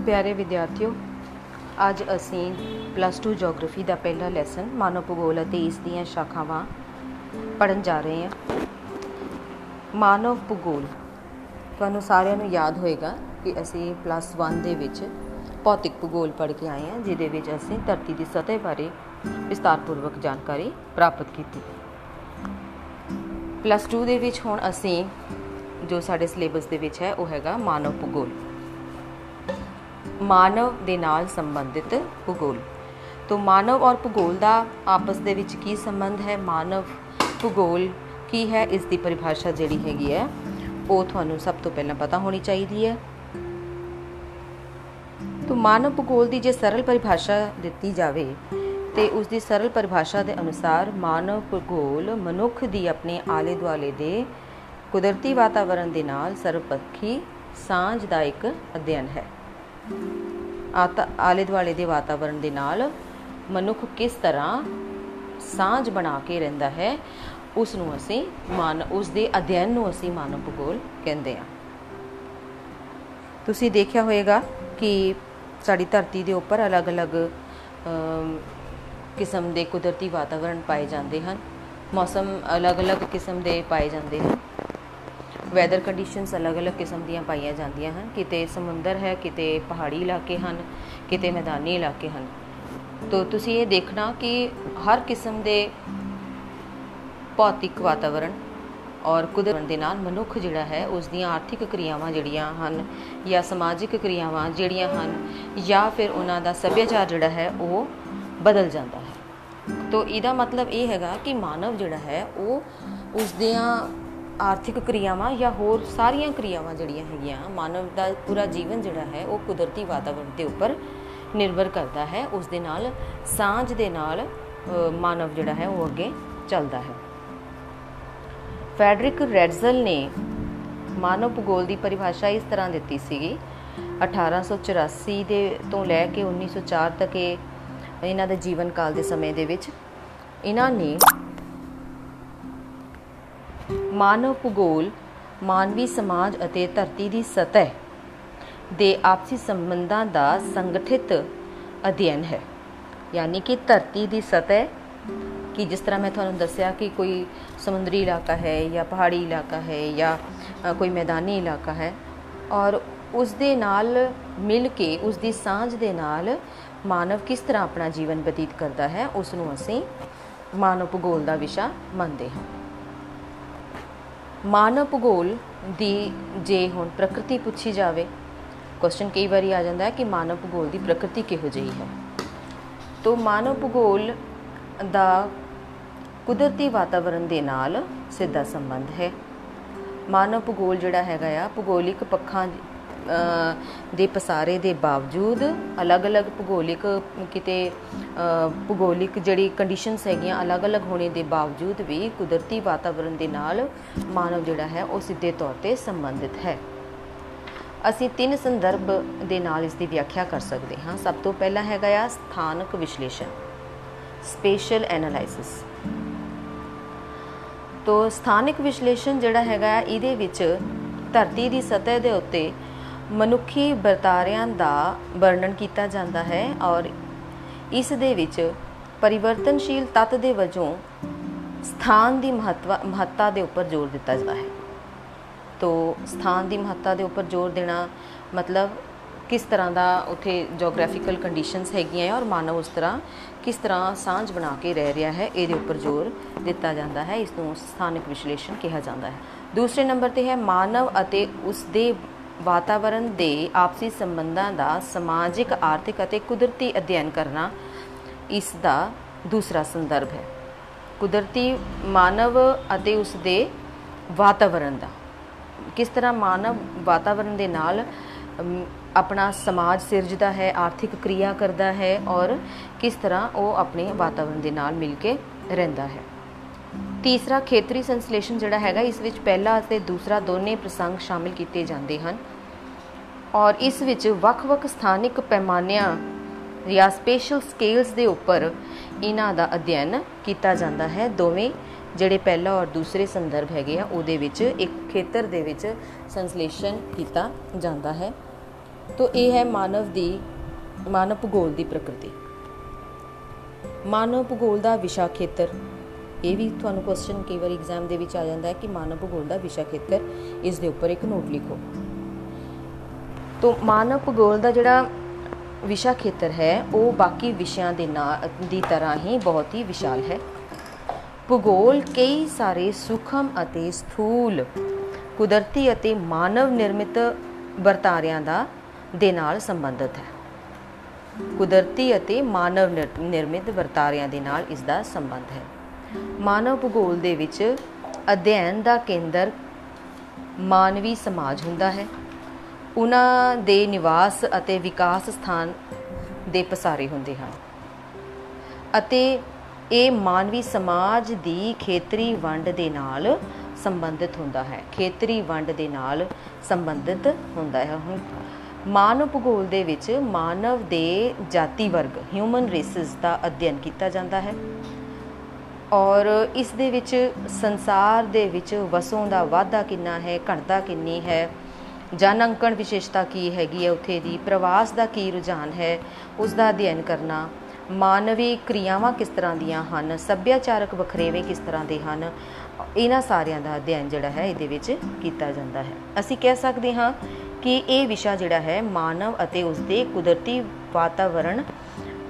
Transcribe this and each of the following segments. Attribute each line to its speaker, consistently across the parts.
Speaker 1: ਪਿਆਰੇ ਵਿਦਿਆਰਥੀਓ, ਅੱਜ ਅਸੀਂ ਪਲੱਸ 2 ਜੀਓਗ੍ਰਾਫੀ ਦਾ ਪਹਿਲਾ ਲੈਸਨ ਮਾਨਵ ਭੂਗੋਲ ਅਤੇ ਇਸ ਦੀਆਂ ਸ਼ਾਖਾਵਾਂ ਪੜਨ ਜਾ ਰਹੇ ਹਾਂ। ਮਾਨਵ ਭੂਗੋਲ, ਤੁਹਾਨੂੰ ਸਾਰਿਆਂ ਨੂੰ ਯਾਦ ਹੋਏਗਾ ਕਿ ਅਸੀਂ ਪਲੱਸ 1 ਦੇ ਵਿੱਚ ਭੌਤਿਕ ਭੂਗੋਲ ਪੜ੍ਹ ਕੇ ਆਏ ਹਾਂ, ਜਿਹਦੇ ਵਿੱਚ ਅਸੀਂ ਧਰਤੀ ਦੀ ਸਤਹ ਬਾਰੇ ਵਿਸਤਾਰਪੂਰਵਕ ਜਾਣਕਾਰੀ ਪ੍ਰਾਪਤ ਕੀਤੀ। ਪਲੱਸ 2 ਦੇ ਵਿੱਚ ਹੁਣ ਅਸੀਂ ਜੋ ਸਾਡੇ ਸਿਲੇਬਸ ਦੇ ਵਿੱਚ ਹੈ, ਉਹ ਹੈਗਾ ਮਾਨਵ ਭੂਗੋਲ। ਮਾਨਵ ਦੇ ਨਾਲ ਸੰਬੰਧਿਤ ਭੂਗੋਲ। ਤੋਂ ਮਾਨਵ ਔਰ ਭੂਗੋਲ ਦਾ ਆਪਸ ਦੇ ਵਿੱਚ ਕੀ ਸੰਬੰਧ ਹੈ? ਮਾਨਵ ਭੂਗੋਲ ਕੀ ਹੈ? ਇਸ ਦੀ ਪਰਿਭਾਸ਼ਾ ਜਿਹੜੀ ਹੈਗੀ ਹੈ, ਉਹ ਤੁਹਾਨੂੰ ਸਭ ਤੋਂ ਪਹਿਲਾਂ ਪਤਾ ਹੋਣੀ ਚਾਹੀਦੀ ਹੈ। ਤੋਂ ਮਾਨਵ ਭੂਗੋਲ ਦੀ ਜੇ ਸਰਲ ਪਰਿਭਾਸ਼ਾ ਦਿੱਤੀ ਜਾਵੇ, ਤੇ ਉਸ ਦੀ ਸਰਲ ਪਰਿਭਾਸ਼ਾ ਦੇ ਅਨੁਸਾਰ ਮਾਨਵ ਭੂਗੋਲ ਮਨੁੱਖ ਦੀ ਆਪਣੇ ਆਲੇ ਦੁਆਲੇ ਦੇ ਕੁਦਰਤੀ ਵਾਤਾਵਰਣ ਦੇ ਨਾਲ ਸਰਵਪੱਖੀ ਸਾਂਝ ਦਾ ਇੱਕ ਅਧਿਐਨ ਹੈ। ਆਲੇ ਦੁਆਲੇ ਦੇ ਵਾਤਾਵਰਣ ਦੇ ਨਾਲ ਮਨੁੱਖ ਕਿਸ ਤਰ੍ਹਾਂ ਸਾਂਝ ਬਣਾ ਕੇ ਰਹਿੰਦਾ ਹੈ ਉਸ ਨੂੰ ਅਸੀਂ ਮਾਨ, ਉਸ ਦੇ ਅਧਿਐਨ ਨੂੰ ਅਸੀਂ ਮਾਨਵ ਭੂਗੋਲ ਕਹਿੰਦੇ ਹਾਂ। ਤੁਸੀਂ ਦੇਖਿਆ ਹੋਵੇਗਾ ਕਿ ਸਾਡੀ ਧਰਤੀ ਦੇ ਉੱਪਰ ਅਲੱਗ-ਅਲੱਗ ਕਿਸਮ ਦੇ ਕੁਦਰਤੀ ਵਾਤਾਵਰਣ ਪਾਏ ਜਾਂਦੇ ਹਨ। ਮੌਸਮ ਅਲੱਗ-ਅਲੱਗ ਕਿਸਮ ਦੇ ਪਾਏ ਜਾਂਦੇ ਹਨ। ਵੈਦਰ ਕੰਡੀਸ਼ਨਸ ਅਲੱਗ-ਅਲੱਗ ਕਿਸਮ ਦੀਆਂ ਪਾਈਆਂ ਜਾਂਦੀਆਂ ਹਨ। ਕਿਤੇ ਸਮੁੰਦਰ ਹੈ, ਕਿਤੇ ਪਹਾੜੀ ਇਲਾਕੇ ਹਨ, ਕਿਤੇ ਮੈਦਾਨੀ ਇਲਾਕੇ ਹਨ। ਤੋਂ ਤੁਸੀਂ ਇਹ ਦੇਖਣਾ ਕਿ ਹਰ ਕਿਸਮ ਦੇ ਭੌਤਿਕ ਵਾਤਾਵਰਣ ਔਰ ਕੁਦਰਤ ਦੇ ਨਾਲ ਮਨੁੱਖ ਜਿਹੜਾ ਹੈ, ਉਸ ਦੀਆਂ ਆਰਥਿਕ ਕਿਰਿਆਵਾਂ ਜਿਹੜੀਆਂ ਹਨ ਜਾਂ ਸਮਾਜਿਕ ਕਿਰਿਆਵਾਂ ਜਿਹੜੀਆਂ ਹਨ ਜਾਂ ਫਿਰ ਉਹਨਾਂ ਦਾ ਸੱਭਿਆਚਾਰ ਜਿਹੜਾ ਹੈ, ਉਹ ਬਦਲ ਜਾਂਦਾ ਹੈ। ਤੋਂ ਇਹਦਾ ਮਤਲਬ ਇਹ ਹੈਗਾ ਕਿ ਮਾਨਵ ਜਿਹੜਾ ਹੈ, ਉਹ ਉਸ ਦੀਆਂ ਆਰਥਿਕ ਕਿਰਿਆਵਾਂ ਜਾਂ ਹੋਰ ਸਾਰੀਆਂ ਕਿਰਿਆਵਾਂ ਜਿਹੜੀਆਂ ਹੈਗੀਆਂ, ਮਾਨਵ ਦਾ ਪੂਰਾ ਜੀਵਨ ਜਿਹੜਾ ਹੈ, ਉਹ ਕੁਦਰਤੀ ਵਾਤਾਵਰਣ ਦੇ ਉੱਪਰ ਨਿਰਭਰ ਕਰਦਾ ਹੈ। ਉਸ ਦੇ ਨਾਲ, ਸਾਂਝ ਦੇ ਨਾਲ ਮਾਨਵ ਜਿਹੜਾ ਹੈ, ਉਹ ਅੱਗੇ ਚੱਲਦਾ ਹੈ। ਫੈਡਰਿਕ ਰੈਡਜ਼ਲ ਨੇ ਮਾਨਵ ਭੂਗੋਲ ਦੀ ਪਰਿਭਾਸ਼ਾ ਇਸ ਤਰ੍ਹਾਂ ਦਿੱਤੀ ਸੀਗੀ 1884 ਦੇ ਤੋਂ ਲੈ ਕੇ 1904 ਤੱਕ ਇਹ, ਇਹਨਾਂ ਦੇ ਜੀਵਨ ਕਾਲ ਦੇ ਸਮੇਂ ਦੇ ਵਿੱਚ, ਇਹਨਾਂ ਨੇ ਮਾਨਵ ਭੂਗੋਲ, ਮਾਨਵੀ ਸਮਾਜ ਅਤੇ ਧਰਤੀ ਦੀ ਸਤਹ ਦੇ ਆਪਸੀ ਸੰਬੰਧਾਂ ਦਾ ਸੰਗਠਿਤ ਅਧਿਐਨ ਹੈ। ਯਾਨੀ ਕਿ ਧਰਤੀ ਦੀ ਸਤਹ, ਕਿ ਜਿਸ ਤਰ੍ਹਾਂ ਮੈਂ ਤੁਹਾਨੂੰ ਦੱਸਿਆ ਕਿ ਕੋਈ ਸਮੁੰਦਰੀ ਇਲਾਕਾ ਹੈ ਜਾਂ ਪਹਾੜੀ ਇਲਾਕਾ ਹੈ ਜਾਂ ਕੋਈ ਮੈਦਾਨੀ ਇਲਾਕਾ ਹੈ ਔਰ ਉਸ ਦੇ ਨਾਲ ਮਿਲ ਕੇ, ਉਸ ਦੀ ਸਾਂਝ ਦੇ ਨਾਲ ਮਾਨਵ ਕਿਸ ਤਰ੍ਹਾਂ ਆਪਣਾ ਜੀਵਨ ਬਤੀਤ ਕਰਦਾ ਹੈ, ਉਸ ਨੂੰ ਅਸੀਂ ਮਾਨਵ ਭੂਗੋਲ ਦਾ ਵਿਸ਼ਾ ਮੰਨਦੇ ਹਾਂ। ਮਾਨਵ ਭੂਗੋਲ ਦੀ ਜੇ ਹੁਣ ਪ੍ਰਕਿਰਤੀ ਪੁੱਛੀ ਜਾਵੇ ਕੁਐਸਚਨ ਕਈ ਵਾਰੀ ਆ ਜਾਂਦਾ ਹੈ ਕਿ ਮਾਨਵ ਭੂਗੋਲ ਦੀ ਪ੍ਰਕਿਰਤੀ ਕਿਹੋ ਜਿਹੀ ਹੈ? ਤੋਂ ਮਾਨਵ ਭੂਗੋਲ ਦਾ ਕੁਦਰਤੀ ਵਾਤਾਵਰਣ ਦੇ ਨਾਲ ਸਿੱਧਾ ਸੰਬੰਧ ਹੈ। ਮਾਨਵ ਭੂਗੋਲ ਜਿਹੜਾ ਹੈਗਾ ਆ, ਭੂਗੋਲਿਕ ਪੱਖਾਂ ਦੇ ਪਸਾਰੇ ਦੇ ਬਾਵਜੂਦ ਅਲੱਗ-ਅਲੱਗ ਭੂਗੋਲਿਕ, ਕਿਤੇ ਭੂਗੋਲਿਕ ਜਿਹੜੀ ਕੰਡੀਸ਼ਨਸ ਹੈਗੀਆਂ ਅਲੱਗ-ਅਲੱਗ ਹੋਣੇ ਦੇ ਬਾਵਜੂਦ ਵੀ ਕੁਦਰਤੀ ਵਾਤਾਵਰਣ ਦੇ ਨਾਲ ਮਾਨਵ ਜਿਹੜਾ ਹੈ ਉਹ ਸਿੱਧੇ ਤੌਰ ਤੇ ਸੰਬੰਧਿਤ ਹੈ। ਅਸੀਂ ਤਿੰਨ ਸੰਦਰਭ ਦੇ ਨਾਲ ਇਸ ਦੀ ਵਿਆਖਿਆ ਕਰ ਸਕਦੇ ਹਾਂ। ਸਭ ਤੋਂ ਪਹਿਲਾ ਹੈਗਾ ਆ ਸਥਾਨਕ ਵਿਸ਼ਲੇਸ਼ਣ ਸਪੇਸ਼ਲ ਐਨਾਲਾਈਸਿਸ ਤੋਂ ਸਥਾਨਿਕ ਵਿਸ਼ਲੇਸ਼ਣ ਜਿਹੜਾ ਹੈਗਾ ਇਹਦੇ ਵਿੱਚ ਧਰਤੀ ਦੀ ਸਤਹ ਦੇ ਉੱਤੇ ਮਨੁੱਖੀ ਵਰਤਾਰਿਆਂ ਦਾ ਵਰਣਨ ਕੀਤਾ ਜਾਂਦਾ ਹੈ ਔਰ ਇਸ ਦੇ ਵਿੱਚ ਪਰਿਵਰਤਨਸ਼ੀਲ ਤੱਤ ਦੇ ਵਜੋਂ ਸਥਾਨ ਦੀ ਮਹੱਤਵ, ਮਹੱਤਤਾ ਦੇ ਉੱਪਰ ਜ਼ੋਰ ਦਿੱਤਾ ਜਾਂਦਾ ਹੈ। ਤੋ ਸਥਾਨ ਦੀ ਮਹੱਤਤਾ ਦੇ ਉੱਪਰ ਜ਼ੋਰ ਦੇਣਾ ਮਤਲਬ ਕਿਸ ਤਰ੍ਹਾਂ ਦਾ ਉਥੇ ਜੀਓਗ੍ਰਾਫੀਕਲ ਕੰਡੀਸ਼ਨਸ ਹੈਗੀਆਂ ਔਰ ਮਾਨਵ ਉਸ ਤਰ੍ਹਾਂ ਕਿਸ ਤਰ੍ਹਾਂ ਸਾਂਝ ਬਣਾ ਕੇ ਰਹਿ ਰਿਹਾ ਹੈ, ਇਹਦੇ ਉੱਪਰ ਜ਼ੋਰ ਦਿੱਤਾ ਜਾਂਦਾ ਹੈ। ਇਸ ਨੂੰ ਸਥਾਨਿਕ ਵਿਸ਼ਲੇਸ਼ਣ ਕਿਹਾ ਜਾਂਦਾ ਹੈ। ਦੂਸਰੇ ਨੰਬਰ ਤੇ ਹੈ, ਮਾਨਵ ਅਤੇ ਉਸ ਦੇ ਵਾਤਾਵਰਣ ਦੇ ਆਪਸੀ ਸੰਬੰਧਾਂ ਦਾ ਸਮਾਜਿਕ, ਆਰਥਿਕ ਅਤੇ ਕੁਦਰਤੀ ਅਧਿਐਨ ਕਰਨਾ ਇਸ ਦਾ ਦੂਸਰਾ ਸੰਦਰਭ ਹੈ। ਕੁਦਰਤੀ ਮਾਨਵ ਅਤੇ ਉਸ ਦੇ ਵਾਤਾਵਰਣ ਦਾ। ਕਿਸ ਤਰ੍ਹਾਂ ਮਾਨਵ ਵਾਤਾਵਰਣ ਦੇ ਨਾਲ ਆਪਣਾ ਸਮਾਜ ਸਿਰਜਦਾ ਹੈ, ਆਰਥਿਕ ਕਿਰਿਆ ਕਰਦਾ ਹੈ ਔਰ ਕਿਸ ਤਰ੍ਹਾਂ ਉਹ ਆਪਣੇ ਵਾਤਾਵਰਣ ਦੇ ਨਾਲ ਮਿਲ ਕੇ ਰਹਿੰਦਾ ਹੈ। ਤੀਸਰਾ ਖੇਤਰੀ ਸੰਸਲੇਸ਼ਨ ਜਿਹੜਾ ਹੈਗਾ, ਇਸ ਵਿੱਚ ਪਹਿਲਾ ਅਤੇ ਦੂਸਰਾ ਦੋਨੇ ਪ੍ਰਸੰਗ ਸ਼ਾਮਿਲ ਕੀਤੇ ਜਾਂਦੇ ਹਨ। ਔਰ ਇਸ ਵਿੱਚ ਵੱਖ-ਵੱਖ ਸਥਾਨਿਕ ਪੈਮਾਨਿਆਂ ਜਾਂ ਸਪੈਸ਼ਲ ਸਕੇਲਸ ਦੇ ਉੱਪਰ ਇਹਨਾਂ ਦਾ ਅਧਿਐਨ ਕੀਤਾ ਜਾਂਦਾ ਹੈ। ਦੋਵੇਂ ਜਿਹੜੇ ਪਹਿਲਾ ਔਰ ਦੂਸਰੇ ਸੰਦਰਭ ਹੈਗੇ ਆ, ਉਹਦੇ ਵਿੱਚ ਇੱਕ ਖੇਤਰ ਦੇ ਵਿੱਚ ਸੰਸਲੇਸ਼ਨ ਕੀਤਾ ਜਾਂਦਾ ਹੈ। ਤੋਂ ਇਹ ਹੈ ਮਾਨਵ ਦੀ, ਮਾਨਵ ਭੂਗੋਲ ਦੀ ਪ੍ਰਕਿਰਤੀ। ਮਾਨਵ ਭੂਗੋਲ ਦਾ ਵਿਸ਼ਾ ਖੇਤਰ। ਇਹ ਵੀ ਤੁਹਾਨੂੰ ਕੁਐਸਚਨ ਕਈ ਵਾਰ ਐਗਜ਼ਾਮ ਦੇ ਵਿੱਚ ਆ ਜਾਂਦਾ ਹੈ ਕਿ ਮਾਨਵ ਭੂਗੋਲ ਦਾ ਵਿਸ਼ਾ ਖੇਤਰ, ਇਸ ਦੇ ਉੱਪਰ ਇੱਕ ਨੋਟ ਲਿਖੋ। ਤੋਂ, ਮਾਨਵ ਭੂਗੋਲ ਦਾ ਜਿਹੜਾ ਵਿਸ਼ਾ ਖੇਤਰ ਹੈ, ਉਹ ਬਾਕੀ ਵਿਸ਼ਿਆਂ ਦੇ ਨਾਲ ਦੀ ਤਰ੍ਹਾਂ ਹੀ ਬਹੁਤ ਹੀ ਵਿਸ਼ਾਲ ਹੈ। ਭੂਗੋਲ ਕਈ ਸਾਰੇ ਸੂਖਮ ਅਤੇ ਸਥੂਲ, ਕੁਦਰਤੀ ਅਤੇ ਮਾਨਵ ਨਿਰਮਿਤ ਵਰਤਾਰਿਆਂ ਦਾ, ਦੇ ਨਾਲ ਸੰਬੰਧਿਤ ਹੈ। ਕੁਦਰਤੀ ਅਤੇ ਮਾਨਵ ਨਿਰਮਿਤ ਵਰਤਾਰਿਆਂ ਦੇ ਨਾਲ ਇਸ ਦਾ ਸੰਬੰਧ ਹੈ। ਮਾਨਵ ਭੂਗੋਲ ਦੇ ਵਿੱਚ ਅਧਿਐਨ ਦਾ ਕੇਂਦਰ ਮਾਨਵੀ ਸਮਾਜ ਹੁੰਦਾ ਹੈ। ਉਹਨਾਂ ਦੇ ਨਿਵਾਸ ਅਤੇ ਵਿਕਾਸ ਸਥਾਨ ਦੇ ਪਸਾਰੇ ਹੁੰਦੇ ਹਨ ਅਤੇ ਇਹ ਮਾਨਵੀ ਸਮਾਜ ਦੀ ਖੇਤਰੀ ਵੰਡ ਦੇ ਨਾਲ ਸੰਬੰਧਿਤ ਹੁੰਦਾ ਹੈ। ਖੇਤਰੀ ਵੰਡ ਦੇ ਨਾਲ ਸੰਬੰਧਿਤ ਹੁੰਦਾ ਹੈ। ਹੁਣ ਮਾਨਵ ਭੂਗੋਲ ਦੇ ਵਿੱਚ ਮਾਨਵ ਦੇ ਜਾਤੀ ਵਰਗ ਹਿਊਮਨ ਰੇਸਸ ਦਾ ਅਧਿਐਨ ਕੀਤਾ ਜਾਂਦਾ ਹੈ। ਔਰ ਇਸ ਦੇ ਵਿੱਚ ਸੰਸਾਰ ਦੇ ਵਿੱਚ ਵਸੋਂ ਦਾ ਵਾਧਾ ਕਿੰਨਾ ਹੈ ਘਣਤਾ ਕਿੰਨੀ ਹੈ? ਜਨ ਅੰਕਣ ਵਿਸ਼ੇਸ਼ਤਾ ਕੀ ਹੈਗੀ ਹੈ ਉੱਥੇ ਦੀ? ਪ੍ਰਵਾਸ ਦਾ ਕੀ ਰੁਝਾਨ ਹੈ? ਉਸ ਦਾ ਅਧਿਐਨ ਕਰਨਾ। ਮਾਨਵੀ ਕਿਰਿਆਵਾਂ ਕਿਸ ਤਰ੍ਹਾਂ ਦੀਆਂ ਹਨ? ਸੱਭਿਆਚਾਰਕ ਵਖਰੇਵੇਂ ਕਿਸ ਤਰ੍ਹਾਂ ਦੇ ਹਨ? ਇਹਨਾਂ ਸਾਰਿਆਂ ਦਾ ਅਧਿਐਨ ਜਿਹੜਾ ਹੈ, ਇਹਦੇ ਵਿੱਚ ਕੀਤਾ ਜਾਂਦਾ ਹੈ। ਅਸੀਂ ਕਹਿ ਸਕਦੇ ਹਾਂ ਕਿ ਇਹ ਵਿਸ਼ਾ ਜਿਹੜਾ ਹੈ, ਮਾਨਵ ਅਤੇ ਉਸ ਦੇ ਕੁਦਰਤੀ ਵਾਤਾਵਰਣ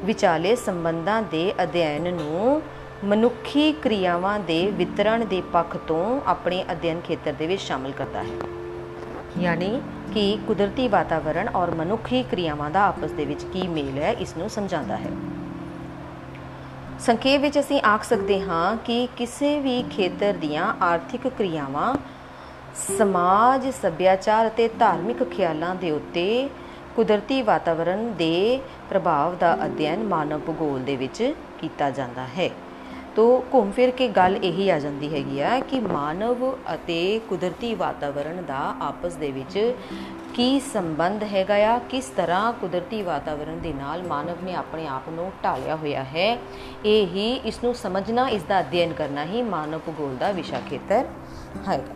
Speaker 1: ਵਿਚਾਲੇ ਸੰਬੰਧਾਂ ਦੇ ਅਧਿਐਨ ਨੂੰ ਮਨੁੱਖੀ ਕਿਰਿਆਵਾਂ ਦੇ ਵਿਤਰਣ ਦੇ ਪੱਖ ਤੋਂ ਆਪਣੇ ਅਧਿਐਨ ਖੇਤਰ ਦੇ ਵਿੱਚ ਸ਼ਾਮਲ ਕਰਦਾ ਹੈ। ਯਾਨੀ ਕਿ ਕੁਦਰਤੀ ਵਾਤਾਵਰਣ ਔਰ ਮਨੁੱਖੀ ਕਿਰਿਆਵਾਂ ਦਾ ਆਪਸ ਦੇ ਵਿੱਚ ਕੀ ਮੇਲ ਹੈ, ਇਸ ਨੂੰ ਸਮਝਾਉਂਦਾ ਹੈ। ਸੰਖੇਪ ਵਿੱਚ ਅਸੀਂ ਆਖ ਸਕਦੇ ਹਾਂ ਕਿ ਕਿਸੇ ਵੀ ਖੇਤਰ ਦੀਆਂ ਆਰਥਿਕ ਕਿਰਿਆਵਾਂ ਸਮਾਜ, ਸੱਭਿਆਚਾਰ ਅਤੇ ਧਾਰਮਿਕ ਖਿਆਲਾਂ ਦੇ ਉੱਤੇ ਕੁਦਰਤੀ ਵਾਤਾਵਰਣ ਦੇ ਪ੍ਰਭਾਵ ਦਾ ਅਧਿਐਨ ਮਾਨਵ ਭੂਗੋਲ ਦੇ ਵਿੱਚ ਕੀਤਾ ਜਾਂਦਾ ਹੈ। ਤੋ ਘੁੰਮ ਫਿਰ ਕੇ ਗੱਲ ਇਹੀ ਆ ਜਾਂਦੀ ਹੈਗੀ ਆ ਕਿ ਮਾਨਵ ਅਤੇ ਕੁਦਰਤੀ ਵਾਤਾਵਰਣ ਦਾ ਆਪਸ ਦੇ ਵਿੱਚ ਕੀ ਸੰਬੰਧ ਹੈਗਾ ਆ, ਕਿਸ ਤਰ੍ਹਾਂ ਕੁਦਰਤੀ ਵਾਤਾਵਰਣ ਦੇ ਨਾਲ ਮਾਨਵ ਨੇ ਆਪਣੇ ਆਪ ਨੂੰ ਢਾਲਿਆ ਹੋਇਆ ਹੈ, ਇਹ ਹੀ ਇਸ ਨੂੰ ਸਮਝਣਾ, ਇਸ ਦਾ ਅਧਿਐਨ ਕਰਨਾ ਹੀ ਮਾਨਵ ਭੂਗੋਲ ਦਾ ਵਿਸ਼ਾ ਖੇਤਰ ਹੈਗਾ।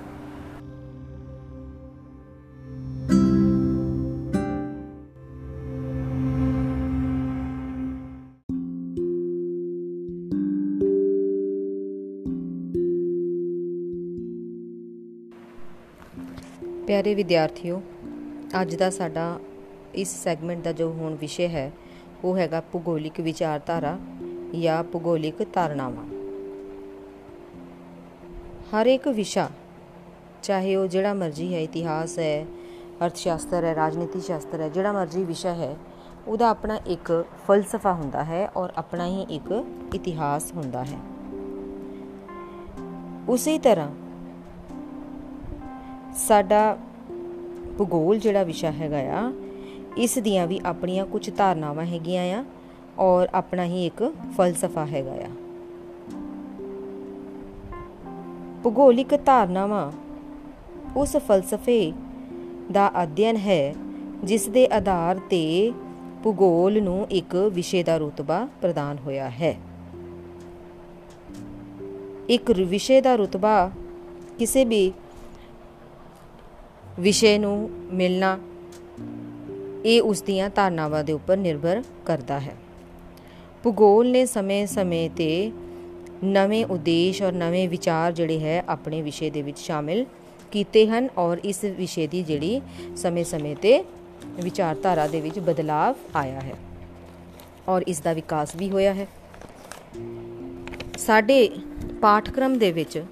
Speaker 1: ਪਿਆਰੇ ਵਿਦਿਆਰਥੀਓ, ਅੱਜ ਦਾ ਸਾਡਾ ਇਸ ਸੈਗਮੈਂਟ ਦਾ ਜੋ ਹੁਣ ਵਿਸ਼ੇ ਹੈ, ਉਹ ਹੈਗਾ ਭੂਗੋਲਿਕ ਵਿਚਾਰਧਾਰਾ ਜਾਂ ਭੂਗੋਲਿਕ ਧਾਰਨਾਵਾਂ। ਹਰ ਇੱਕ ਵਿਸ਼ਾ, ਚਾਹੇ ਉਹ ਜਿਹੜਾ ਮਰਜ਼ੀ ਹੈ, ਇਤਿਹਾਸ ਹੈ ਅਰਥ ਸ਼ਾਸਤਰ ਹੈ, ਰਾਜਨੀਤੀ ਸ਼ਾਸਤਰ ਹੈ, ਜਿਹੜਾ ਮਰਜ਼ੀ ਵਿਸ਼ਾ ਹੈ, ਉਹਦਾ ਆਪਣਾ ਇੱਕ ਫਲਸਫਾ ਹੁੰਦਾ ਹੈ ਔਰ ਆਪਣਾ ਹੀ ਇੱਕ ਇਤਿਹਾਸ ਹੁੰਦਾ ਹੈ। ਉਸੇ ਤਰ੍ਹਾਂ ਸਾਡਾ ਭੂਗੋਲ ਜਿਹੜਾ ਵਿਸ਼ਾ ਹੈਗਾ ਆ, ਇਸ ਦੀਆਂ ਵੀ ਆਪਣੀਆਂ ਕੁਝ ਧਾਰਨਾਵਾਂ ਹੈਗੀਆਂ ਆ ਔਰ ਆਪਣਾ ਹੀ ਇੱਕ ਫਲਸਫਾ ਹੈਗਾ ਆ। ਭੂਗੋਲਿਕ ਧਾਰਨਾਵਾਂ ਉਸ ਫਲਸਫੇ ਦਾ ਅਧਿਐਨ ਹੈ ਜਿਸ ਦੇ ਆਧਾਰ ਤੇ ਭੂਗੋਲ ਨੂੰ ਇੱਕ ਵਿਸ਼ੇ ਦਾ ਰੁਤਬਾ ਪ੍ਰਦਾਨ ਹੋਇਆ ਹੈ। ਇੱਕ ਵਿਸ਼ੇ ਦਾ ਰੁਤਬਾ ਕਿਸੇ ਵੀ ਵਿਸ਼ੇ ਨੂੰ ਮਿਲਣਾ, ਇਹ ਉਸ ਦੀਆਂ ਧਾਰਨਾਵਾਂ ਦੇ ਉੱਪਰ ਨਿਰਭਰ ਕਰਦਾ ਹੈ। ਭੂਗੋਲ ਨੇ ਸਮੇਂ-ਸਮੇਂ ਤੇ ਨਵੇਂ ਉਦੇਸ਼ ਔਰ ਨਵੇਂ ਵਿਚਾਰ ਜਿਹੜੇ ਹੈ, ਆਪਣੇ ਵਿਸ਼ੇ ਦੇ ਵਿੱਚ ਸ਼ਾਮਿਲ ਕੀਤੇ ਹਨ ਔਰ ਇਸ ਵਿਸ਼ੇ ਦੀ ਜਿਹੜੀ ਸਮੇਂ-ਸਮੇਂ ਤੇ ਵਿਚਾਰਧਾਰਾ ਦੇ ਵਿੱਚ ਬਦਲਾਅ ਆਇਆ ਹੈ ਔਰ ਇਸ ਦਾ ਵਿਕਾਸ ਵੀ ਹੋਇਆ ਹੈ। ਸਾਡੇ ਪਾਠਕ੍ਰਮ ਦੇ ਵਿੱਚ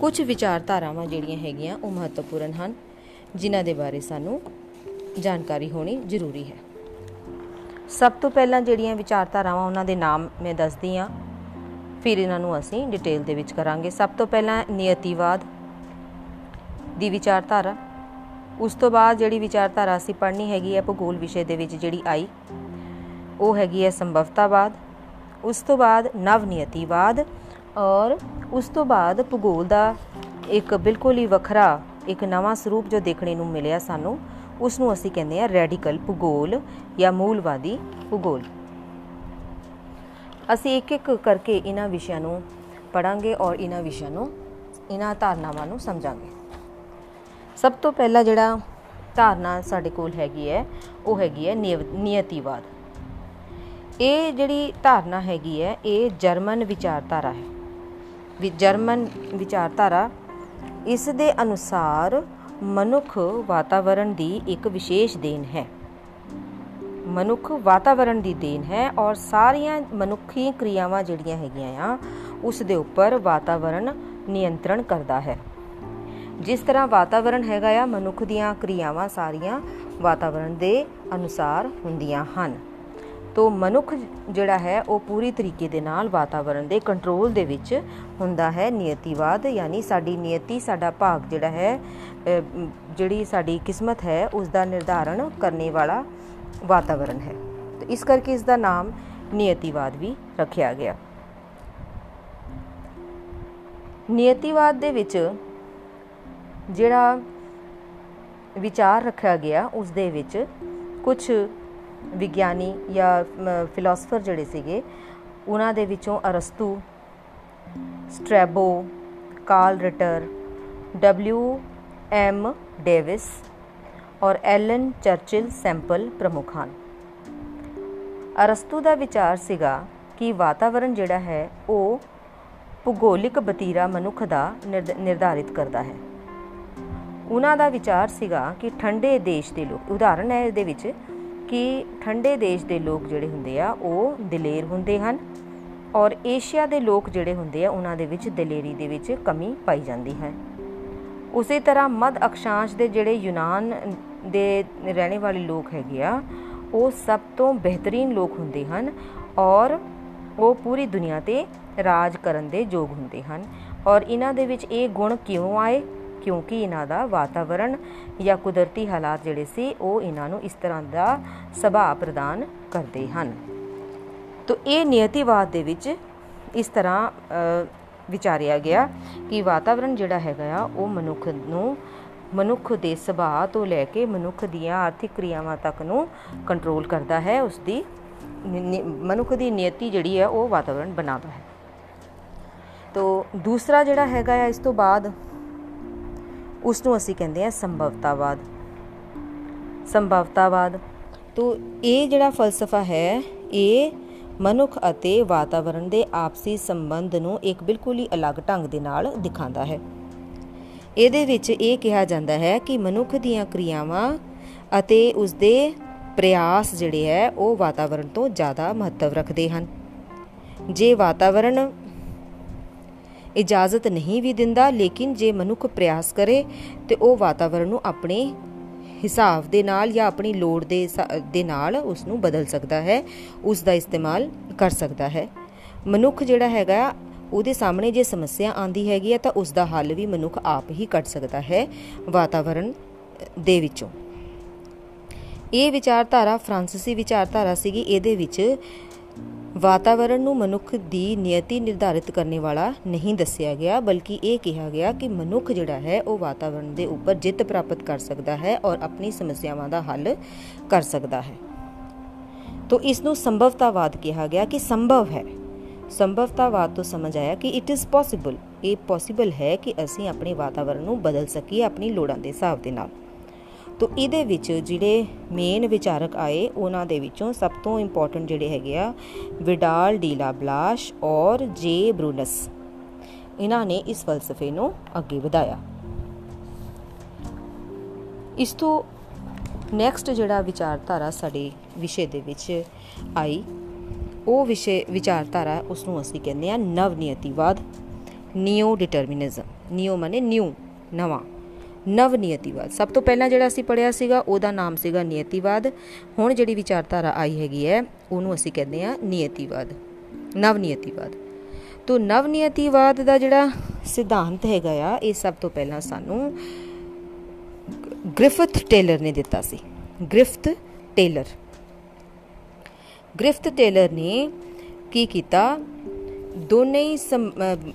Speaker 1: ਕੁਝ ਵਿਚਾਰਧਾਰਾਵਾਂ ਜਿਹੜੀਆਂ ਹੈਗੀਆਂ ਉਹ ਮਹੱਤਵਪੂਰਨ ਹਨ, ਜਿਨ੍ਹਾਂ ਦੇ ਬਾਰੇ ਸਾਨੂੰ ਜਾਣਕਾਰੀ ਹੋਣੀ ਜ਼ਰੂਰੀ ਹੈ। ਸਭ ਤੋਂ ਪਹਿਲਾਂ ਜਿਹੜੀਆਂ ਵਿਚਾਰਧਾਰਾਵਾਂ ਉਹਨਾਂ ਦੇ ਨਾਮ ਮੈਂ ਦੱਸਦੀ ਆ ਫਿਰ ਇਹਨਾਂ ਨੂੰ ਅਸੀਂ ਡਿਟੇਲ ਦੇ ਵਿੱਚ ਕਰਾਂਗੇ। ਸਭ ਤੋਂ ਪਹਿਲਾਂ ਨਿਯਤੀਵਾਦ ਦੀ ਵਿਚਾਰਧਾਰਾ। ਉਸ ਤੋਂ ਬਾਅਦ ਜਿਹੜੀ ਵਿਚਾਰਧਾਰਾ ਅਸੀਂ ਪੜ੍ਹਨੀ ਹੈਗੀ ਹੈ, ਭੂਗੋਲ ਵਿਸ਼ੇ ਦੇ ਵਿੱਚ ਜਿਹੜੀ ਆਈ, ਉਹ ਹੈਗੀ ਹੈ ਸੰਭਵਤਾਵਾਦ। ਉਸ ਤੋਂ ਬਾਅਦ ਨਵ ਨਿਯਤੀਵਾਦ ਔਰ ਉਸ ਤੋਂ ਬਾਅਦ ਭੂਗੋਲ ਦਾ ਇੱਕ ਬਿਲਕੁਲ ਹੀ ਵੱਖਰਾ ਇੱਕ ਨਵਾਂ ਸਰੂਪ ਜੋ ਦੇਖਣੇ ਨੂੰ ਮਿਲਿਆ ਸਾਨੂੰ ਉਸ ਨੂੰ ਅਸੀਂ ਕਹਿੰਦੇ ਆ ਰੈਡੀਕਲ ਭੂਗੋਲ ਜਾਂ ਮੂਲਵਾਦੀ ਭੂਗੋਲ। ਅਸੀਂ ਇੱਕ ਇੱਕ ਕਰਕੇ ਇਹਨਾਂ ਵਿਸ਼ਿਆਂ ਨੂੰ ਪੜਾਂਗੇ ਔਰ ਇਹਨਾਂ ਵਿਸ਼ਿਆਂ ਨੂੰ, ਇਹਨਾਂ ਧਾਰਨਾਵਾਂ ਨੂੰ ਸਮਝਾਂਗੇ। ਸਭ ਤੋਂ ਪਹਿਲਾ ਜਿਹੜਾ ਧਾਰਨਾ ਸਾਡੇ ਕੋਲ ਹੈਗੀ ਹੈ, ਉਹ ਹੈਗੀ ਹੈ ਨਿਯਤੀਵਾਦ। ਇਹ ਜਿਹੜੀ ਧਾਰਨਾ ਹੈਗੀ ਹੈ, ਇਹ ਜਰਮਨ ਵਿਚਾਰਧਾਰਾ ਹੈ। ਵੀ, ਜਰਮਨ ਵਿਚਾਰਧਾਰਾ ਇਸ ਦੇ ਅਨੁਸਾਰ ਮਨੁੱਖ ਵਾਤਾਵਰਣ ਦੀ ਇੱਕ ਵਿਸ਼ੇਸ਼ ਦੇਣ ਹੈ। ਮਨੁੱਖ ਵਾਤਾਵਰਣ ਦੀ ਦੇਣ ਹੈ ਔਰ ਸਾਰੀਆਂ ਮਨੁੱਖੀ ਕਿਰਿਆਵਾਂ ਜਿਹੜੀਆਂ ਹੈਗੀਆਂ ਆ, ਉਸ ਦੇ ਉੱਪਰ ਵਾਤਾਵਰਣ ਨਿਯੰਤਰਣ ਕਰਦਾ ਹੈ। ਜਿਸ ਤਰ੍ਹਾਂ ਵਾਤਾਵਰਣ ਹੈਗਾ ਆ, ਮਨੁੱਖ ਦੀਆਂ ਕਿਰਿਆਵਾਂ ਸਾਰੀਆਂ ਵਾਤਾਵਰਣ ਦੇ ਅਨੁਸਾਰ ਹੁੰਦੀਆਂ ਹਨ। ਤੋਂ ਮਨੁੱਖ ਜਿਹੜਾ ਹੈ, ਉਹ ਪੂਰੀ ਤਰੀਕੇ ਦੇ ਨਾਲ ਵਾਤਾਵਰਣ ਦੇ ਕੰਟਰੋਲ ਦੇ ਵਿੱਚ ਹੁੰਦਾ ਹੈ। ਨਿਯਤੀਵਾਦ ਯਾਨੀ ਸਾਡੀ ਨਿਯਤੀ, ਸਾਡਾ ਭਾਗ ਜਿਹੜਾ ਹੈ ਜਿਹੜੀ ਸਾਡੀ ਕਿਸਮਤ ਹੈ ਉਸ ਦਾ ਨਿਰਧਾਰਨ ਕਰਨੇ ਵਾਲਾ ਵਾਤਾਵਰਣ ਹੈ। ਤੇ ਇਸ ਕਰਕੇ ਇਸ ਦਾ ਨਾਮ ਨਿਯਤੀਵਾਦ ਵੀ ਰੱਖਿਆ ਗਿਆ। ਨਿਯਤੀਵਾਦ ਦੇ ਵਿੱਚ ਜਿਹੜਾ ਵਿਚਾਰ ਰੱਖਿਆ ਗਿਆ ਉਸ ਦੇ ਵਿੱਚ ਕੁਝ ਵਿਗਿਆਨੀ ਜਾਂ ਫਿਲਾਸਫਰ ਜਿਹੜੇ ਸੀਗੇ, ਉਹਨਾਂ ਦੇ ਵਿੱਚੋਂ ਅਰਸਤੂ, Strabo, Carl Ritter, W M Davis ਔਰ ਐਲਨ ਚਰਚਿਲ ਸੈਂਪਲ ਪ੍ਰਮੁੱਖ ਹਨ। ਅਰਸਤੂ ਦਾ ਵਿਚਾਰ ਸੀਗਾ ਕਿ ਵਾਤਾਵਰਣ ਜਿਹੜਾ ਹੈ, ਉਹ ਭੂਗੋਲਿਕ ਬਤੀਰਾ ਮਨੁੱਖ ਦਾ ਨਿਰਧਾਰਿਤ ਕਰਦਾ ਹੈ। ਉਹਨਾਂ ਦਾ ਵਿਚਾਰ ਸੀਗਾ ਕਿ ਠੰਡੇ ਦੇਸ਼ ਦੇ ਲੋਕ, ਉਦਾਹਰਨ ਹੈ ਇਹਦੇ ਵਿੱਚ ਕਿ ਠੰਡੇ ਦੇਸ਼ ਦੇ ਲੋਕ ਜਿਹੜੇ ਹੁੰਦੇ ਆ, ਉਹ ਦਲੇਰ ਹੁੰਦੇ ਹਨ ਔਰ ਏਸ਼ੀਆ ਦੇ ਲੋਕ ਜਿਹੜੇ ਹੁੰਦੇ ਆ, ਉਹਨਾਂ ਦੇ ਵਿੱਚ ਦਲੇਰੀ ਦੇ ਵਿੱਚ ਕਮੀ ਪਾਈ ਜਾਂਦੀ ਹੈ। ਉਸੇ ਤਰ੍ਹਾਂ ਮੱਧ ਅਕਸ਼ਾਂਸ਼ ਦੇ ਜਿਹੜੇ ਯੂਨਾਨ ਦੇ ਰਹਿਣੇ ਵਾਲੇ ਲੋਕ ਹੈਗੇ ਆ, ਉਹ ਸਭ ਤੋਂ ਬਿਹਤਰੀਨ ਲੋਕ ਹੁੰਦੇ ਹਨ ਔਰ ਉਹ ਪੂਰੀ ਦੁਨੀਆ ਤੇ ਰਾਜ ਕਰਨ ਦੇ ਯੋਗ ਹੁੰਦੇ ਹਨ ਔਰ ਇਹਨਾਂ ਦੇ ਵਿੱਚ ਇਹ ਗੁਣ ਕਿਉਂ ਆਏ? ਕਿਉਂਕਿ ਇਹਨਾਂ ਦਾ ਵਾਤਾਵਰਣ ਜਾਂ ਕੁਦਰਤੀ ਹਾਲਾਤ ਜਿਹੜੇ ਸੀ, ਉਹ ਇਹਨਾਂ ਨੂੰ ਇਸ ਤਰ੍ਹਾਂ ਦਾ ਸੁਭਾਅ ਪ੍ਰਦਾਨ ਕਰਦੇ ਹਨ। ਤੋ ਇਹ ਨਿਯਤੀਵਾਦ ਦੇ ਵਿੱਚ ਇਸ ਤਰ੍ਹਾਂ ਵਿਚਾਰਿਆ ਗਿਆ ਕਿ ਵਾਤਾਵਰਣ ਜਿਹੜਾ ਹੈਗਾ ਆ, ਉਹ ਮਨੁੱਖ ਨੂੰ, ਮਨੁੱਖ ਦੇ ਸੁਭਾਅ ਤੋਂ ਲੈ ਕੇ ਮਨੁੱਖ ਦੀਆਂ ਆਰਥਿਕ ਕਿਰਿਆਵਾਂ ਤੱਕ ਨੂੰ ਕੰਟਰੋਲ ਕਰਦਾ ਹੈ, ਉਸ ਦੀ ਮਨੁੱਖ ਦੀ ਨਿਯਤੀ ਜਿਹੜੀ ਹੈ, ਉਹ ਵਾਤਾਵਰਣ ਬਣਾਉਂਦਾ ਹੈ। ਤੋ ਦੂਸਰਾ ਜਿਹੜਾ ਹੈਗਾ ਆ, ਇਸ ਤੋਂ ਬਾਅਦ ਉਸ ਨੂੰ ਅਸੀਂ ਕਹਿੰਦੇ ਆ ਸੰਭਵਤਾਵਾਦ। ਸੰਭਵਤਾਵਾਦ, ਤੋਂ ਇਹ ਜਿਹੜਾ ਫਲਸਫਾ ਹੈ, ਇਹ ਮਨੁੱਖ ਅਤੇ ਵਾਤਾਵਰਣ ਦੇ ਆਪਸੀ ਸੰਬੰਧ ਨੂੰ ਇੱਕ ਬਿਲਕੁਲ ਹੀ ਅਲੱਗ ਢੰਗ ਦੇ ਨਾਲ ਦਿਖਾਉਂਦਾ ਹੈ। ਇਹਦੇ ਵਿੱਚ ਇਹ ਕਿਹਾ ਜਾਂਦਾ ਹੈ ਕਿ ਮਨੁੱਖ ਦੀਆਂ ਕਿਰਿਆਵਾਂ ਅਤੇ ਉਸ ਦੇ ਪ੍ਰਯਾਸ ਜਿਹੜੇ ਹੈ, ਉਹ ਵਾਤਾਵਰਣ ਤੋਂ ਜ਼ਿਆਦਾ ਮਹੱਤਵ ਰੱਖਦੇ ਹਨ। ਜੇ ਵਾਤਾਵਰਣ ਇਜਾਜ਼ਤ ਨਹੀਂ ਵੀ ਦਿੰਦਾ, ਲੇਕਿਨ ਜੇ ਮਨੁੱਖ ਪ੍ਰਯਾਸ ਕਰੇ ਤੇ ਉਹ ਵਾਤਾਵਰਣ ਨੂੰ ਆਪਣੇ ਹਿਸਾਬ ਦੇ ਨਾਲ ਜਾਂ ਆਪਣੀ ਲੋੜ ਦੇ ਦੇ ਨਾਲ ਉਸ ਨੂੰ ਬਦਲ ਸਕਦਾ ਹੈ ਉਸ ਦਾ ਇਸਤੇਮਾਲ ਕਰ ਸਕਦਾ ਹੈ। ਮਨੁੱਖ ਜਿਹੜਾ ਹੈਗਾ, ਉਹਦੇ ਸਾਹਮਣੇ ਜੇ ਸਮੱਸਿਆ ਆਂਦੀ ਹੈਗੀ ਹੈ ਤਾਂ ਉਸ ਦਾ ਹੱਲ ਵੀ ਮਨੁੱਖ ਆਪ ਹੀ ਕੱਢ ਸਕਦਾ ਹੈ ਵਾਤਾਵਰਣ ਦੇ ਵਿੱਚੋਂ। ਇਹ ਵਿਚਾਰਧਾਰਾ, ਫ੍ਰਾਂਸੀਸੀ ਵਿਚਾਰਧਾਰਾ ਸੀਗੀ, ਇਹਦੇ ਵਿੱਚ ਵਾਤਾਵਰਣ ਨੂੰ ਮਨੁੱਖ ਦੀ ਨਿਯਤੀ ਨਿਰਧਾਰਿਤ ਕਰਨ ਵਾਲਾ ਨਹੀਂ ਦੱਸਿਆ ਗਿਆ, ਬਲਕਿ ਇਹ ਕਿਹਾ ਗਿਆ ਕਿ ਮਨੁੱਖ ਜਿਹੜਾ ਹੈ, ਉਹ ਵਾਤਾਵਰਣ ਦੇ ਉੱਪਰ ਜਿੱਤ ਪ੍ਰਾਪਤ ਕਰ ਸਕਦਾ ਹੈ ਔਰ ਆਪਣੀ ਸਮੱਸਿਆਵਾਂ ਦਾ ਹੱਲ ਕਰ ਸਕਦਾ ਹੈ। ਤੋਂ ਇਸ ਨੂੰ ਸੰਭਵਤਾਵਾਦ ਕਿਹਾ ਗਿਆ ਕਿ ਸੰਭਵ ਹੈ। ਸੰਭਵਤਾਵਾਦ ਤੋਂ ਸਮਝ ਆਇਆ ਕਿ ਇਟ ਇਜ਼ ਪੋਸੀਬਲ ਇਹ ਪੋਸੀਬਲ ਹੈ ਕਿ ਅਸੀਂ ਆਪਣੇ ਵਾਤਾਵਰਣ ਨੂੰ ਬਦਲ ਸਕੀਏ ਆਪਣੀ ਲੋੜਾਂ ਦੇ ਹਿਸਾਬ ਦੇ ਨਾਲ। ਤੋ ਇਹਦੇ ਵਿੱਚ ਜਿਹੜੇ ਮੇਨ ਵਿਚਾਰਕ ਆਏ, ਉਹਨਾਂ ਦੇ ਵਿੱਚੋਂ ਸਭ ਤੋਂ ਇੰਪੋਰਟੈਂਟ ਜਿਹੜੇ ਹੈਗੇ ਆ ਵਿਡਾਲ ਡੀਲਾ ਬਲਾਸ਼ ਔਰ ਜੇ ਬਰੂਨਸ ਇਹਨਾਂ ਨੇ ਇਸ ਫਲਸਫੇ ਨੂੰ ਅੱਗੇ ਵਧਾਇਆ। ਇਸ ਤੋਂ ਨੈਕਸਟ ਜਿਹੜਾ ਵਿਚਾਰਧਾਰਾ ਸਾਡੇ ਵਿਸ਼ੇ ਦੇ ਵਿੱਚ ਆਈ, ਉਹ ਵਿਸ਼ੇ, ਵਿਚਾਰਧਾਰਾ ਉਸ ਨੂੰ ਅਸੀਂ ਕਹਿੰਦੇ ਆ ਨਵ ਨਿਯਤੀਵਾਦ ਨਿਓ ਡਿਟਰਮਿਨਿਜ਼ਮ ਨਿਓ ਮਾਨੇ ਨਿਊ ਨਵਾਂ। ਨਵ ਨਿਯਤੀਵਾਦ ਸਭ ਤੋਂ ਪਹਿਲਾਂ ਜਿਹੜਾ ਅਸੀਂ ਪੜਿਆ ਸੀਗਾ, ਉਹਦਾ ਨਾਮ ਸੀਗਾ ਨਿਯਤੀਵਾਦ। ਹੁਣ ਜਿਹੜੀ ਵਿਚਾਰਧਾਰਾ ਆਈ ਹੈਗੀ ਹੈ, ਉਹਨੂੰ ਅਸੀਂ ਕਹਿੰਦੇ ਆ ਨਿਯਤੀਵਾਦ। ਨਵ ਨਿਯਤੀਵਾਦ ਤੋਂ ਨਵ ਨਿਯਤੀਵਾਦ ਦਾ ਜਿਹੜਾ ਸਿਧਾਂਤ ਹੈਗਾ ਆ, ਇਹ ਸਭ ਤੋਂ ਪਹਿਲਾਂ ਸਾਨੂੰ ਗ੍ਰਿਫਥ ਟੇਲਰ ਨੇ ਦਿੱਤਾ ਸੀ। Griffith Taylor. ਗ੍ਰਿਫਥ ਟੇਲਰ ਨੇ ਕੀ ਕੀਤਾ? ਦੋਨੇ ਹੀ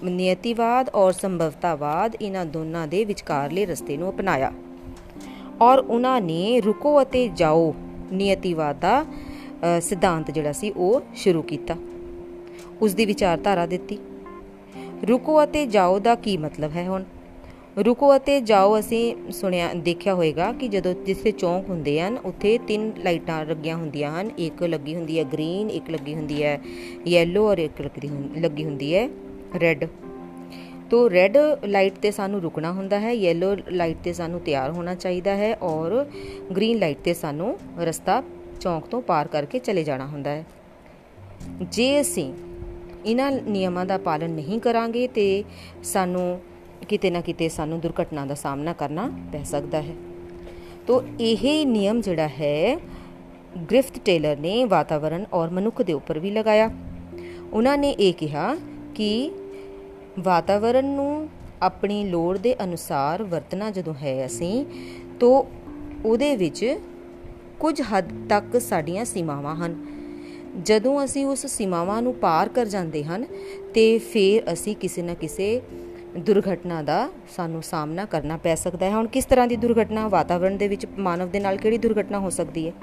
Speaker 1: ਨਿਯਤੀਵਾਦ ਔਰ ਸੰਭਵਤਾਵਾਦ ਇਹਨਾਂ ਦੋਨਾਂ ਦੇ ਵਿਚਕਾਰਲੇ ਰਸਤੇ ਨੂੰ ਅਪਣਾਇਆ। ਔਰ ਉਹਨਾਂ ਨੇ ਰੁਕੋ ਅਤੇ ਜਾਓ ਨਿਯਤੀਵਾਦ ਦਾ ਸਿਧਾਂਤ ਜਿਹੜਾ ਸੀ ਉਹ ਸ਼ੁਰੂ ਕੀਤਾ। ਉਸ ਦੀ ਵਿਚਾਰਧਾਰਾ ਦਿੱਤੀ। ਰੁਕੋ ਅਤੇ ਜਾਓ ਦਾ ਕੀ ਮਤਲਬ ਹੈ ਹੁਣ? ਰੁਕੋ ਅਤੇ ਜਾਓ, ਅਸੀਂ ਸੁਣਿਆ, ਦੇਖਿਆ ਹੋਵੇਗਾ ਕਿ ਜਦੋਂ ਜਿੱਥੇ ਚੌਂਕ ਹੁੰਦੇ ਹਨ, ਉੱਥੇ ਤਿੰਨ ਲਾਈਟਾਂ ਲੱਗੀਆਂ ਹੁੰਦੀਆਂ ਹਨ। ਇੱਕ ਲੱਗੀ ਹੁੰਦੀ ਹੈ ਗ੍ਰੀਨ, ਇੱਕ ਲੱਗੀ ਹੁੰਦੀ ਹੈ ਯੈਲੋ ਔਰ ਇੱਕ ਲੱਗੀ ਹੁੰਦੀ ਹੈ ਰੈੱਡ ਤੋ ਰੈੱਡ ਲਾਈਟ ਤੇ ਸਾਨੂੰ ਰੁਕਣਾ ਹੁੰਦਾ ਹੈ ਯੈਲੋ ਲਾਈਟ ਤੇ ਸਾਨੂੰ ਤਿਆਰ ਹੋਣਾ ਚਾਹੀਦਾ ਹੈ ਔਰ ਗ੍ਰੀਨ ਲਾਈਟ ਤੇ ਸਾਨੂੰ ਰਸਤਾ ਚੌਂਕ ਤੋਂ ਪਾਰ ਕਰਕੇ ਚਲੇ ਜਾਣਾ ਹੁੰਦਾ ਹੈ। ਜੇ ਅਸੀਂ ਇਹਨਾਂ ਨਿਯਮਾਂ ਦਾ ਪਾਲਨ ਨਹੀਂ ਕਰਾਂਗੇ ਤੇ ਸਾਨੂੰ ਕਿਤੇ ਨਾ ਕਿਤੇ ਸਾਨੂੰ ਦੁਰਘਟਨਾ ਦਾ ਸਾਹਮਣਾ ਕਰਨਾ ਪੈ ਸਕਦਾ ਹੈ। ਤੋ ਇਹ ਨਿਯਮ ਜਿਹੜਾ ਹੈ ਗ੍ਰਿਫਥ ਟੇਲਰ ਨੇ ਵਾਤਾਵਰਣ ਔਰ ਮਨੁੱਖ ਦੇ ਉੱਪਰ ਵੀ ਲਗਾਇਆ। ਉਹਨਾਂ ਨੇ ਇਹ ਕਿਹਾ ਕਿ ਵਾਤਾਵਰਣ ਨੂੰ ਆਪਣੀ ਲੋੜ ਦੇ ਅਨੁਸਾਰ ਵਰਤਣਾ ਜਦੋਂ ਹੈ ਅਸੀਂ, ਤੋਂ ਉਹਦੇ ਵਿੱਚ ਕੁਝ ਹੱਦ ਤੱਕ ਸਾਡੀਆਂ ਸੀਮਾਵਾਂ ਹਨ। ਜਦੋਂ ਅਸੀਂ ਉਸ ਸੀਮਾਵਾਂ ਨੂੰ ਪਾਰ ਕਰ ਜਾਂਦੇ ਹਨ, ਤੇ ਫਿਰ ਅਸੀਂ ਕਿਸੇ ਨਾ ਕਿਸੇ ਦੁਰਘਟਨਾ ਦਾ ਸਾਨੂੰ ਸਾਹਮਣਾ ਕਰਨਾ ਪੈ ਸਕਦਾ ਹੈ। ਹੁਣ ਕਿਸ ਤਰ੍ਹਾਂ ਦੀ ਦੁਰਘਟਨਾ, ਵਾਤਾਵਰਣ ਦੇ ਵਿੱਚ ਮਾਨਵ ਦੇ ਨਾਲ ਕਿਹੜੀ ਦੁਰਘਟਨਾ ਹੋ ਸਕਦੀ ਹੈ?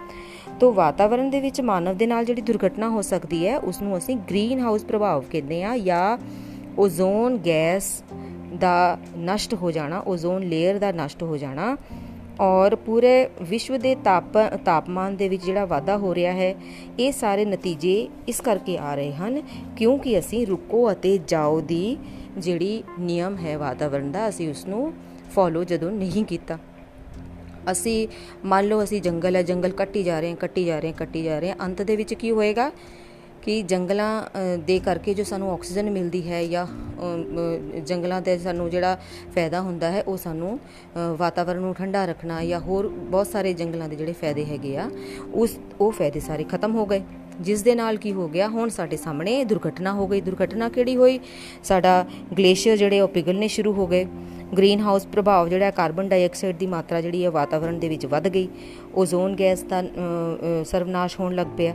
Speaker 1: ਤੋਂ ਵਾਤਾਵਰਣ ਦੇ ਵਿੱਚ ਮਾਨਵ ਦੇ ਨਾਲ ਜਿਹੜੀ ਦੁਰਘਟਨਾ ਹੋ ਸਕਦੀ ਹੈ ਉਸ ਨੂੰ ਅਸੀਂ ਗ੍ਰੀਨ ਹਾਊਸ ਪ੍ਰਭਾਵ ਕਹਿੰਦੇ ਆ ਜਾਂ ਓਜ਼ੋਨ ਗੈਸ ਦਾ ਨਸ਼ਟ ਹੋ ਜਾਣਾ ਓਜ਼ੋਨ ਲੇਅਰ ਦਾ ਨਸ਼ਟ ਹੋ ਜਾਣਾ ਔਰ ਪੂਰੇ ਵਿਸ਼ਵ ਦੇ ਤਾਪ, ਤਾਪਮਾਨ ਦੇ ਵਿੱਚ ਜਿਹੜਾ ਵਾਧਾ ਹੋ ਰਿਹਾ ਹੈ, ਇਹ ਸਾਰੇ ਨਤੀਜੇ ਇਸ ਕਰਕੇ ਆ ਰਹੇ ਹਨ ਕਿਉਂਕਿ ਅਸੀਂ ਰੁਕੋ ਅਤੇ ਜਾਓ ਦੀ ਜਿਹੜੀ ਨਿਯਮ ਹੈ ਵਾਤਾਵਰਣ ਦਾ, ਅਸੀਂ ਉਸ ਨੂੰ ਫੋਲੋ ਜਦੋਂ ਨਹੀਂ ਕੀਤਾ। ਅਸੀਂ ਮੰਨ ਲਓ ਅਸੀਂ ਜੰਗਲ ਹੈ, ਜੰਗਲ ਕੱਟੀ ਜਾ ਰਹੇ ਹਾਂ, ਕੱਟੀ ਜਾ ਰਹੇ ਹਾਂ, ਕੱਟੀ ਜਾ ਰਹੇ ਹਾਂ। ਅੰਤ ਦੇ ਵਿੱਚ ਕੀ ਹੋਏਗਾ ਕਿ ਜੰਗਲਾਂ ਦੇ ਕਰਕੇ ਜੋ ਸਾਨੂੰ ਆਕਸੀਜਨ ਮਿਲਦੀ ਹੈ ਜਾਂ ਜੰਗਲਾਂ ਦੇ ਸਾਨੂੰ ਜਿਹੜਾ ਫਾਇਦਾ ਹੁੰਦਾ ਹੈ, ਉਹ ਸਾਨੂੰ ਵਾਤਾਵਰਣ ਨੂੰ ਠੰਡਾ ਰੱਖਣਾ ਜਾਂ ਹੋਰ ਬਹੁਤ ਸਾਰੇ ਜੰਗਲਾਂ ਦੇ ਜਿਹੜੇ ਫਾਇਦੇ ਹੈਗੇ ਆ, ਉਸ, ਉਹ ਫਾਇਦੇ ਸਾਰੇ ਖਤਮ ਹੋ ਗਏ। ਜਿਸ ਦੇ ਨਾਲ ਕੀ ਹੋ ਗਿਆ, ਹੁਣ ਸਾਡੇ ਸਾਹਮਣੇ ਦੁਰਘਟਨਾ ਹੋ ਗਈ। ਦੁਰਘਟਨਾ ਕਿਹੜੀ ਹੋਈ? ਸਾਡਾ ਗਲੇਸ਼ੀਅਰ ਜਿਹੜੇ ਉਹ ਪਿਘਲਨੇ ਸ਼ੁਰੂ ਹੋ ਗਏ। ਗ੍ਰੀਨ ਹਾਊਸ ਪ੍ਰਭਾਵ ਜਿਹੜਾ ਕਾਰਬਨ ਡਾਈਆਕਸਾਈਡ ਦੀ ਮਾਤਰਾ ਜਿਹੜੀ ਹੈ, ਵਾਤਾਵਰਣ ਦੇ ਵਿੱਚ ਵੱਧ ਗਈ। ਓਜ਼ੋਨ ਗੈਸ ਦਾ ਸਰਵਨਾਸ਼ ਹੋਣ ਲੱਗ ਪਿਆ।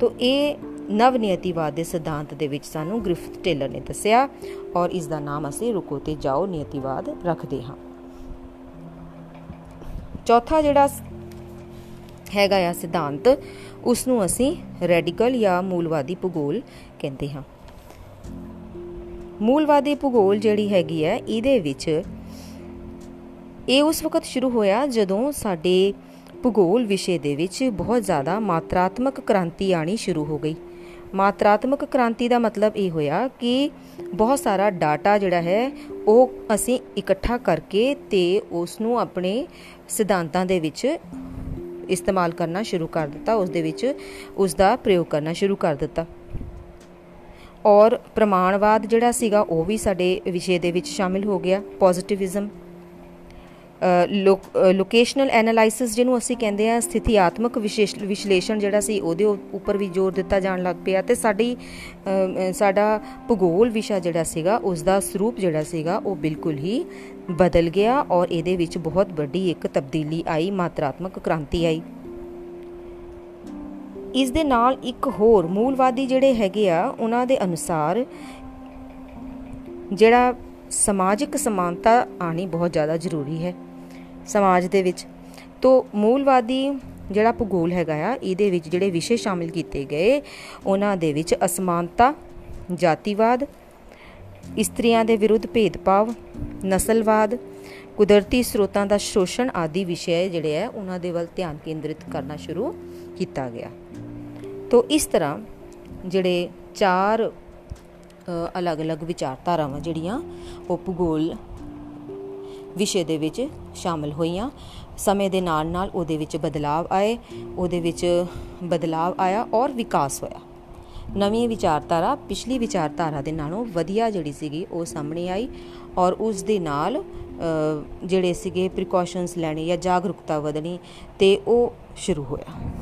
Speaker 1: ਤੋਂ ਇਹ ਨਵ ਨਿਯਤੀਵਾਦ ਦੇ ਸਿਧਾਂਤ ਦੇ ਵਿੱਚ ਸਾਨੂੰ ਗ੍ਰਿਫਥ ਟੇਲਰ ਨੇ ਦੱਸਿਆ ਔਰ ਇਸ ਦਾ ਨਾਮ ਅਸੀਂ ਰੁਕੋ ਤੇ ਜਾਓ, ਨਿਯਤੀਵਾਦ ਰੱਖਦੇ ਹਾਂ। ਚੌਥਾ ਜਿਹੜਾ ਹੈਗਾ ਆ ਸਿਧਾਂਤ ਉਸ ਨੂੰ ਅਸੀਂ ਰੈਡੀਕਲ ਜਾਂ ਮੂਲਵਾਦੀ ਭੂਗੋਲ ਕਹਿੰਦੇ ਹਾਂ। ਮੂਲਵਾਦੀ ਭੂਗੋਲ ਜਿਹੜੀ ਹੈਗੀ ਹੈ, ਇਹਦੇ ਵਿੱਚ ਇਹ ਉਸ ਵਕਤ ਸ਼ੁਰੂ ਹੋਇਆ ਜਦੋਂ ਸਾਡੇ ਭੂਗੋਲ ਵਿਸ਼ੇ ਦੇ ਵਿੱਚ ਬਹੁਤ ਜ਼ਿਆਦਾ ਮਾਤਰਾਤਮਕ ਕ੍ਰਾਂਤੀ ਆਣੀ ਸ਼ੁਰੂ ਹੋ ਗਈ। ਮਾਤਰਾਤਮਕ ਕ੍ਰਾਂਤੀ ਦਾ ਮਤਲਬ ਇਹ ਹੋਇਆ ਕਿ ਬਹੁਤ ਸਾਰਾ ਡਾਟਾ ਜਿਹੜਾ ਹੈ, ਉਹ ਅਸੀਂ ਇਕੱਠਾ ਕਰਕੇ ਤੇ ਉਸ ਨੂੰ ਆਪਣੇ ਸਿਧਾਂਤਾਂ ਦੇ ਵਿੱਚ ਇਸਤੇਮਾਲ ਕਰਨਾ ਸ਼ੁਰੂ ਕਰ ਦਿੱਤਾ ਉਸ ਦੇ ਵਿੱਚ ਉਸ ਦਾ ਪ੍ਰਯੋਗ ਕਰਨਾ ਸ਼ੁਰੂ ਕਰ ਦਿੱਤਾ। ਔਰ ਪ੍ਰਮਾਣਵਾਦ ਜਿਹੜਾ ਸੀਗਾ, ਉਹ ਵੀ ਸਾਡੇ ਵਿਸ਼ੇ ਦੇ ਵਿੱਚ ਸ਼ਾਮਿਲ ਹੋ ਗਿਆ। ਪੋਜ਼ਿਟਿਵਿਜ਼ਮ ਲੋਕੇਸ਼ਨਲ ਐਨਾਲਾਈਸਿਸ ਜਿਹਨੂੰ ਅਸੀਂ ਕਹਿੰਦੇ ਆ ਸਥਿਤੀਆਤਮਕ ਵਿਸ਼ਲੇਸ਼ਣ ਜਿਹੜਾ ਸੀ ਉਹਦੇ ਉੱਪਰ ਵੀ ਜ਼ੋਰ ਦਿੱਤਾ ਜਾਣ ਲੱਗ ਪਿਆ ਤੇ ਸਾਡੀ ਸਾਡਾ ਭੂਗੋਲ ਵਿਸ਼ਾ ਜਿਹੜਾ ਸੀਗਾ ਉਸ ਦਾ ਸਰੂਪ ਜਿਹੜਾ ਸੀਗਾ, ਉਹ ਬਿਲਕੁਲ ਹੀ ਬਦਲ ਗਿਆ ਔਰ ਇਹਦੇ ਵਿੱਚ ਬਹੁਤ ਵੱਡੀ ਇੱਕ ਤਬਦੀਲੀ ਆਈ, ਮਾਤਰਾਤਮਕ ਕ੍ਰਾਂਤੀ ਆਈ। ਇਸ ਦੇ ਨਾਲ ਇੱਕ ਹੋਰ ਮੂਲਵਾਦੀ ਜਿਹੜੇ ਹੈਗੇ ਆ, ਉਹਨਾਂ ਦੇ ਅਨੁਸਾਰ ਜਿਹੜਾ ਸਮਾਜਿਕ ਸਮਾਨਤਾ ਆਣੀ ਬਹੁਤ ਜ਼ਿਆਦਾ ਜ਼ਰੂਰੀ ਹੈ। ਸਮਾਜ ਦੇ ਵਿੱਚ। ਤੋਂ ਮੂਲਵਾਦੀ ਜਿਹੜਾ ਭੂਗੋਲ ਹੈਗਾ ਆ, ਇਹਦੇ ਵਿੱਚ ਜਿਹੜੇ ਵਿਸ਼ੇ ਸ਼ਾਮਿਲ ਕੀਤੇ ਗਏ, ਉਹਨਾਂ ਦੇ ਵਿੱਚ ਅਸਮਾਨਤਾ, ਜਾਤੀਵਾਦ, ਇਸਤਰੀਆਂ ਦੇ ਵਿਰੁੱਧ ਭੇਦਭਾਵ, ਨਸਲਵਾਦ, ਕੁਦਰਤੀ ਸਰੋਤਾਂ ਦਾ ਸ਼ੋਸ਼ਣ ਆਦਿ ਵਿਸ਼ੇ ਜਿਹੜੇ ਆ, ਉਹਨਾਂ ਦੇ ਵੱਲ ਧਿਆਨ ਕੇਂਦਰਿਤ ਕਰਨਾ ਸ਼ੁਰੂ ਕੀਤਾ ਗਿਆ। ਤੋਂ ਇਸ ਤਰ੍ਹਾਂ ਜਿਹੜੇ ਚਾਰ ਅਲੱਗ-ਅਲੱਗ ਵਿਚਾਰਧਾਰਾਵਾਂ ਜਿਹੜੀਆਂ, ਉਹ ਭੂਗੋਲ ਵਿਸ਼ੇ ਦੇ ਵਿੱਚ ਸ਼ਾਮਲ ਹੋਈਆਂ। ਸਮੇਂ ਦੇ ਨਾਲ ਨਾਲ ਉਹਦੇ ਵਿੱਚ ਬਦਲਾਅ ਆਏ, ਉਹਦੇ ਵਿੱਚ ਬਦਲਾਅ ਆਇਆ ਔਰ ਵਿਕਾਸ ਹੋਇਆ। ਨਵੀਂ ਵਿਚਾਰਧਾਰਾ, ਪਿਛਲੀ ਵਿਚਾਰਧਾਰਾ ਦੇ ਨਾਲੋਂ ਵਧੀਆ ਜਿਹੜੀ ਸੀਗੀ ਉਹ ਸਾਹਮਣੇ ਆਈ ਔਰ ਉਸ ਦੇ ਨਾਲ ਜਿਹੜੇ ਸੀਗੇ ਪ੍ਰੀਕਾਸ਼ਨਸ ਲੈਣੇ ਜਾਂ ਜਾਗਰੂਕਤਾ ਵਧਣੀ ਤੇ ਉਹ ਸ਼ੁਰੂ ਹੋਇਆ।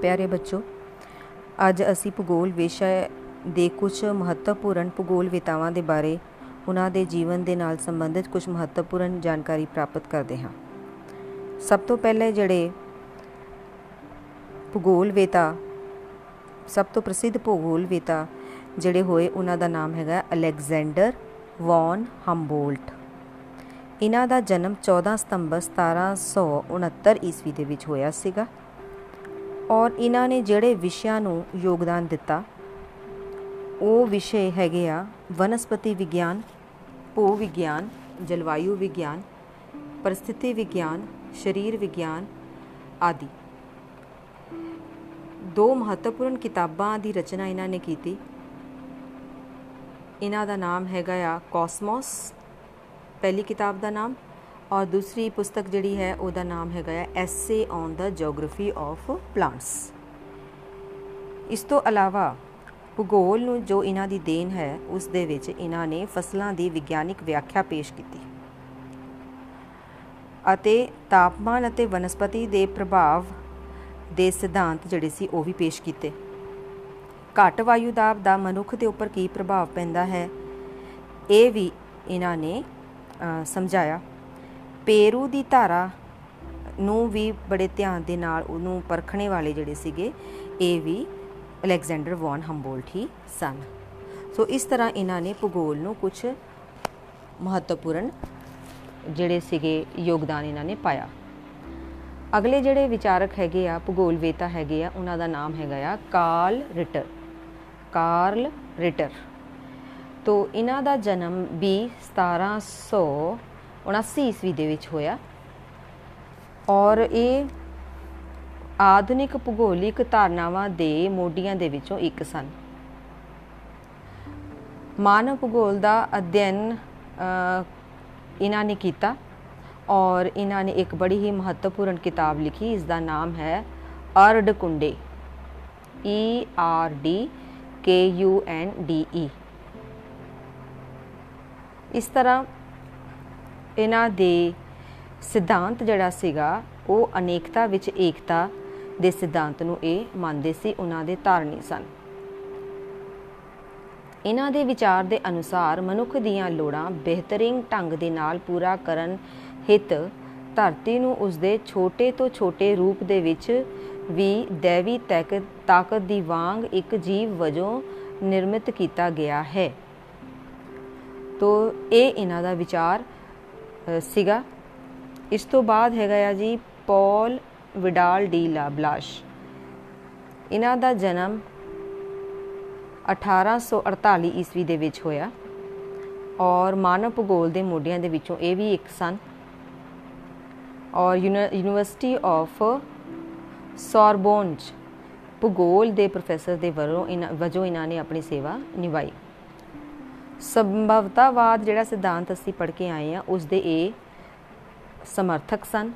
Speaker 1: ਪਿਆਰੇ ਬੱਚੋ, ਅੱਜ ਅਸੀਂ ਭੂਗੋਲ ਵਿਸ਼ਾ ਦੇ ਕੁਝ ਮਹੱਤਵਪੂਰਨ ਭੂਗੋਲ ਵਿਤਾਵਾਂ ਦੇ ਬਾਰੇ ਉਹਨਾਂ ਦੇ ਜੀਵਨ ਦੇ ਨਾਲ ਸੰਬੰਧਿਤ ਕੁਝ ਮਹੱਤਵਪੂਰਨ ਜਾਣਕਾਰੀ ਪ੍ਰਾਪਤ ਕਰਦੇ ਹਾਂ। ਸਭ ਤੋਂ ਪਹਿਲੇ ਜਿਹੜੇ ਭੂਗੋਲ ਵੇਤਾ, ਸਭ ਤੋਂ ਪ੍ਰਸਿੱਧ ਭੂਗੋਲ ਵੇਤਾ ਜਿਹੜੇ ਹੋਏ ਉਹਨਾਂ ਦਾ ਨਾਮ ਹੈਗਾ ਅਲੈਗਜ਼ੈਂਡਰ ਵੌਨ ਹੰਬੋਲਟ। ਇਹਨਾਂ ਦਾ ਜਨਮ 14 ਸਤੰਬਰ 1769 ਈਸਵੀ ਦੇ ਵਿੱਚ ਹੋਇਆ ਸੀਗਾ। ਔਰ ਇਹਨਾਂ ਨੇ ਜਿਹੜੇ ਵਿਸ਼ਿਆਂ ਨੂੰ ਯੋਗਦਾਨ ਦਿੱਤਾ, ਉਹ ਵਿਸ਼ੇ ਹੈਗੇ ਆ ਵਨਸਪਤੀ ਵਿਗਿਆਨ, ਭੂ ਵਿਗਿਆਨ, ਜਲਵਾਯੂ ਵਿਗਿਆਨ, ਪਰਿਸਥਿਤੀ ਵਿਗਿਆਨ, ਸਰੀਰ ਵਿਗਿਆਨ ਆਦਿ। ਦੋ ਮਹੱਤਵਪੂਰਨ ਕਿਤਾਬਾਂ ਦੀ ਰਚਨਾ ਇਹਨਾਂ ਨੇ ਕੀਤੀ। ਇਹਨਾਂ ਦਾ ਨਾਮ ਹੈਗਾ ਆ ਕਾਸਮੋਸ, ਪਹਿਲੀ ਕਿਤਾਬ ਦਾ ਨਾਮ ਔਰ ਦੂਸਰੀ ਪੁਸਤਕ ਜਿਹੜੀ ਹੈ, ਉਹਦਾ ਨਾਮ ਹੈਗਾ ਆ essay on the geography of plants ਇਸ ਤੋਂ ਇਲਾਵਾ ਭੂਗੋਲ ਨੂੰ ਜੋ ਇਹਨਾਂ ਦੀ ਦੇਣ ਹੈ, ਉਸ ਦੇ ਵਿੱਚ ਇਹਨਾਂ ਨੇ ਫਸਲਾਂ ਦੀ ਵਿਗਿਆਨਿਕ ਵਿਆਖਿਆ ਪੇਸ਼ ਕੀਤੀ। ਅਤੇ ਤਾਪਮਾਨ ਅਤੇ ਵਨਸਪਤੀ ਦੇ ਪ੍ਰਭਾਵ ਦੇ ਸਿਧਾਂਤ ਜਿਹੜੇ ਸੀ, ਉਹ ਵੀ ਪੇਸ਼ ਕੀਤੇ। ਘੱਟ ਵਾਯੂ ਦਾਬ ਦਾ ਮਨੁੱਖ ਦੇ ਉੱਪਰ ਕੀ ਪ੍ਰਭਾਵ ਪੈਂਦਾ ਹੈ, ਇਹ ਵੀ ਇਹਨਾਂ ਨੇ ਸਮਝਾਇਆ। ਪੇਰੂ ਦੀ ਧਾਰਾ ਨੂੰ ਵੀ ਬੜੇ ਧਿਆਨ ਦੇ ਨਾਲ ਉਹਨੂੰ ਪਰਖਣੇ ਵਾਲੇ ਜਿਹੜੇ ਸੀਗੇ, ਇਹ ਵੀ ਅਲੈਗਜ਼ੈਂਡਰ ਵੌਨ ਹੰਬੋਲਟ ਹੀ ਸਨ। ਸੋ ਇਸ ਤਰ੍ਹਾਂ ਇਹਨਾਂ ਨੇ ਭੂਗੋਲ ਨੂੰ ਕੁਝ ਮਹੱਤਵਪੂਰਨ ਜਿਹੜੇ ਸੀਗੇ ਯੋਗਦਾਨ ਇਹਨਾਂ ਨੇ ਪਾਇਆ। ਅਗਲੇ ਜਿਹੜੇ ਵਿਚਾਰਕ ਹੈਗੇ ਆ ਭੂਗੋਲ ਵੇਤਾ ਹੈਗੇ ਆ, ਉਹਨਾਂ ਦਾ ਨਾਮ ਹੈਗਾ ਆ ਕਾਰਲ ਰਿਟਰ ਕਾਰਲ ਰਿਟਰ। ਤੋਂ ਇਹਨਾਂ ਦਾ ਜਨਮ ਵੀ 1779 ਈਸਵੀ ਦੇ ਵਿੱਚ ਹੋਇਆ। ਔਰ ਇਹ ਆਧੁਨਿਕ ਭੂਗੋਲਿਕ ਧਾਰਨਾਵਾਂ ਦੇ ਮੋਢੀਆਂ ਦੇ ਵਿੱਚੋਂ ਇੱਕ ਸਨ। ਮਾਨਵ ਭੂਗੋਲ ਦਾ ਅਧਿਐਨ ਇਹਨਾਂ ਨੇ ਕੀਤਾ ਔਰ ਇਹਨਾਂ ਨੇ ਇੱਕ ਬੜੀ ਹੀ ਮਹੱਤਵਪੂਰਨ ਕਿਤਾਬ ਲਿਖੀ, ਇਸ ਦਾ ਨਾਮ ਹੈ ਅਰਡ ਕੁੰਡੇ E R D K U N D E ਇਸ ਤਰ੍ਹਾਂ ਇਹਨਾਂ ਦੇ ਸਿਧਾਂਤ ਜਿਹੜਾ ਸੀਗਾ, ਉਹ ਅਨੇਕਤਾ ਵਿੱਚ ਏਕਤਾ ਦੇ ਸਿਧਾਂਤ ਨੂੰ ਇਹ ਮੰਨਦੇ ਸੀ, ਉਹਨਾਂ ਦੇ ਧਾਰਨੀ ਸਨ। ਇਹਨਾਂ ਦੇ ਵਿਚਾਰ ਦੇ ਅਨੁਸਾਰ ਮਨੁੱਖ ਦੀਆਂ ਲੋੜਾਂ ਬਿਹਤਰੀਨ ਢੰਗ ਦੇ ਨਾਲ ਪੂਰਾ ਕਰਨ ਹਿਤ ਧਰਤੀ ਨੂੰ ਉਸ ਦੇ ਛੋਟੇ ਤੋਂ ਛੋਟੇ ਰੂਪ ਦੇ ਵਿੱਚ ਵੀ ਦੇਵੀ ਤਾਕਤ ਦੀ ਵਾਂਗ ਇੱਕ ਜੀਵ ਵਜੋਂ ਨਿਰਮਿਤ ਕੀਤਾ ਗਿਆ ਹੈ। ਤੋ ਇਹ ਇਹਨਾਂ ਦਾ ਵਿਚਾਰ ਸੀਗਾ। ਇਸ ਤੋਂ ਬਾਅਦ ਹੈਗਾ ਆ ਜੀ ਪੌਲ ਵਿਡਾਲ ਡੀ ਲਾਬਲਾਸ਼ ਇਹਨਾਂ ਦਾ ਜਨਮ 1848 ਈਸਵੀ ਦੇ ਵਿੱਚ ਹੋਇਆ ਔਰ ਮਾਨਵ ਭੂਗੋਲ ਦੇ ਮੋਢਿਆਂ ਦੇ ਵਿੱਚੋਂ ਇਹ ਵੀ ਇੱਕ ਸਨ। ਔਰ ਯੂਨੀਵਰਸਿਟੀ ਆਫ ਸੋਰਬੋਨ ਭੂਗੋਲ ਦੇ ਪ੍ਰੋਫੈਸਰ ਦੇ ਵਰੋਂ ਵਜੋਂ ਇਹਨਾਂ ਨੇ ਆਪਣੀ ਸੇਵਾ ਨਿਭਾਈ। ਸੰਭਵਤਾਵਾਦ ਜਿਹੜਾ ਸਿਧਾਂਤ ਅਸੀਂ ਪੜ੍ਹ ਕੇ ਆਏ ਆ ਉਸ ਦੇ ਇਹ ਸਮਰਥਕ ਸਨ।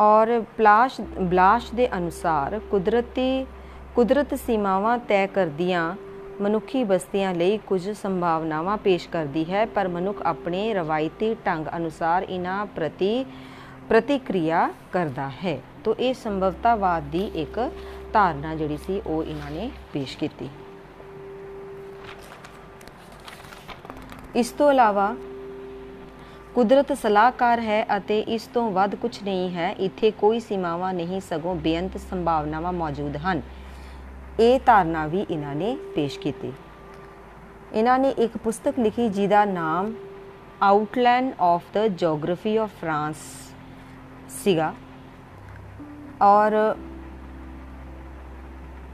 Speaker 1: ਔਰ ਪਲਾਸ਼, ਬਲਾਸ਼ ਦੇ ਅਨੁਸਾਰ ਕੁਦਰਤੀ, ਕੁਦਰਤ ਸੀਮਾਵਾਂ ਤੈਅ ਕਰਦੀਆਂ ਮਨੁੱਖੀ ਬਸਤੀਆਂ ਲਈ ਕੁਝ ਸੰਭਾਵਨਾਵਾਂ ਪੇਸ਼ ਕਰਦੀ ਹੈ, ਪਰ ਮਨੁੱਖ ਆਪਣੇ ਰਵਾਇਤੀ ਢੰਗ ਅਨੁਸਾਰ ਇਹਨਾਂ ਪ੍ਰਤੀ ਪ੍ਰਤੀਕਿਰਿਆ ਕਰਦਾ ਹੈ। ਤੋਂ ਇਹ ਸੰਭਵਤਾਵਾਦ ਦੀ ਇੱਕ ਧਾਰਨਾ ਜਿਹੜੀ ਸੀ, ਉਹ ਇਹਨਾਂ ਨੇ ਪੇਸ਼ ਕੀਤੀ। ਇਸ ਤੋਂ ਇਲਾਵਾ, ਕੁਦਰਤ ਸਲਾਹਕਾਰ ਹੈ ਅਤੇ ਇਸ ਤੋਂ ਵੱਧ ਕੁਝ ਨਹੀਂ ਹੈ, ਇੱਥੇ ਕੋਈ ਸੀਮਾਵਾਂ ਨਹੀਂ, ਸਗੋਂ ਬੇਅੰਤ ਸੰਭਾਵਨਾਵਾਂ ਮੌਜੂਦ ਹਨ। ਇਹ ਧਾਰਨਾ ਵੀ ਇਹਨਾਂ ਨੇ ਪੇਸ਼ ਕੀਤੀ। ਇਹਨਾਂ ਨੇ ਇੱਕ ਪੁਸਤਕ ਲਿਖੀ, ਜਿਹਦਾ ਨਾਮ outline of the geography of France ਸੀਗਾ। ਔਰ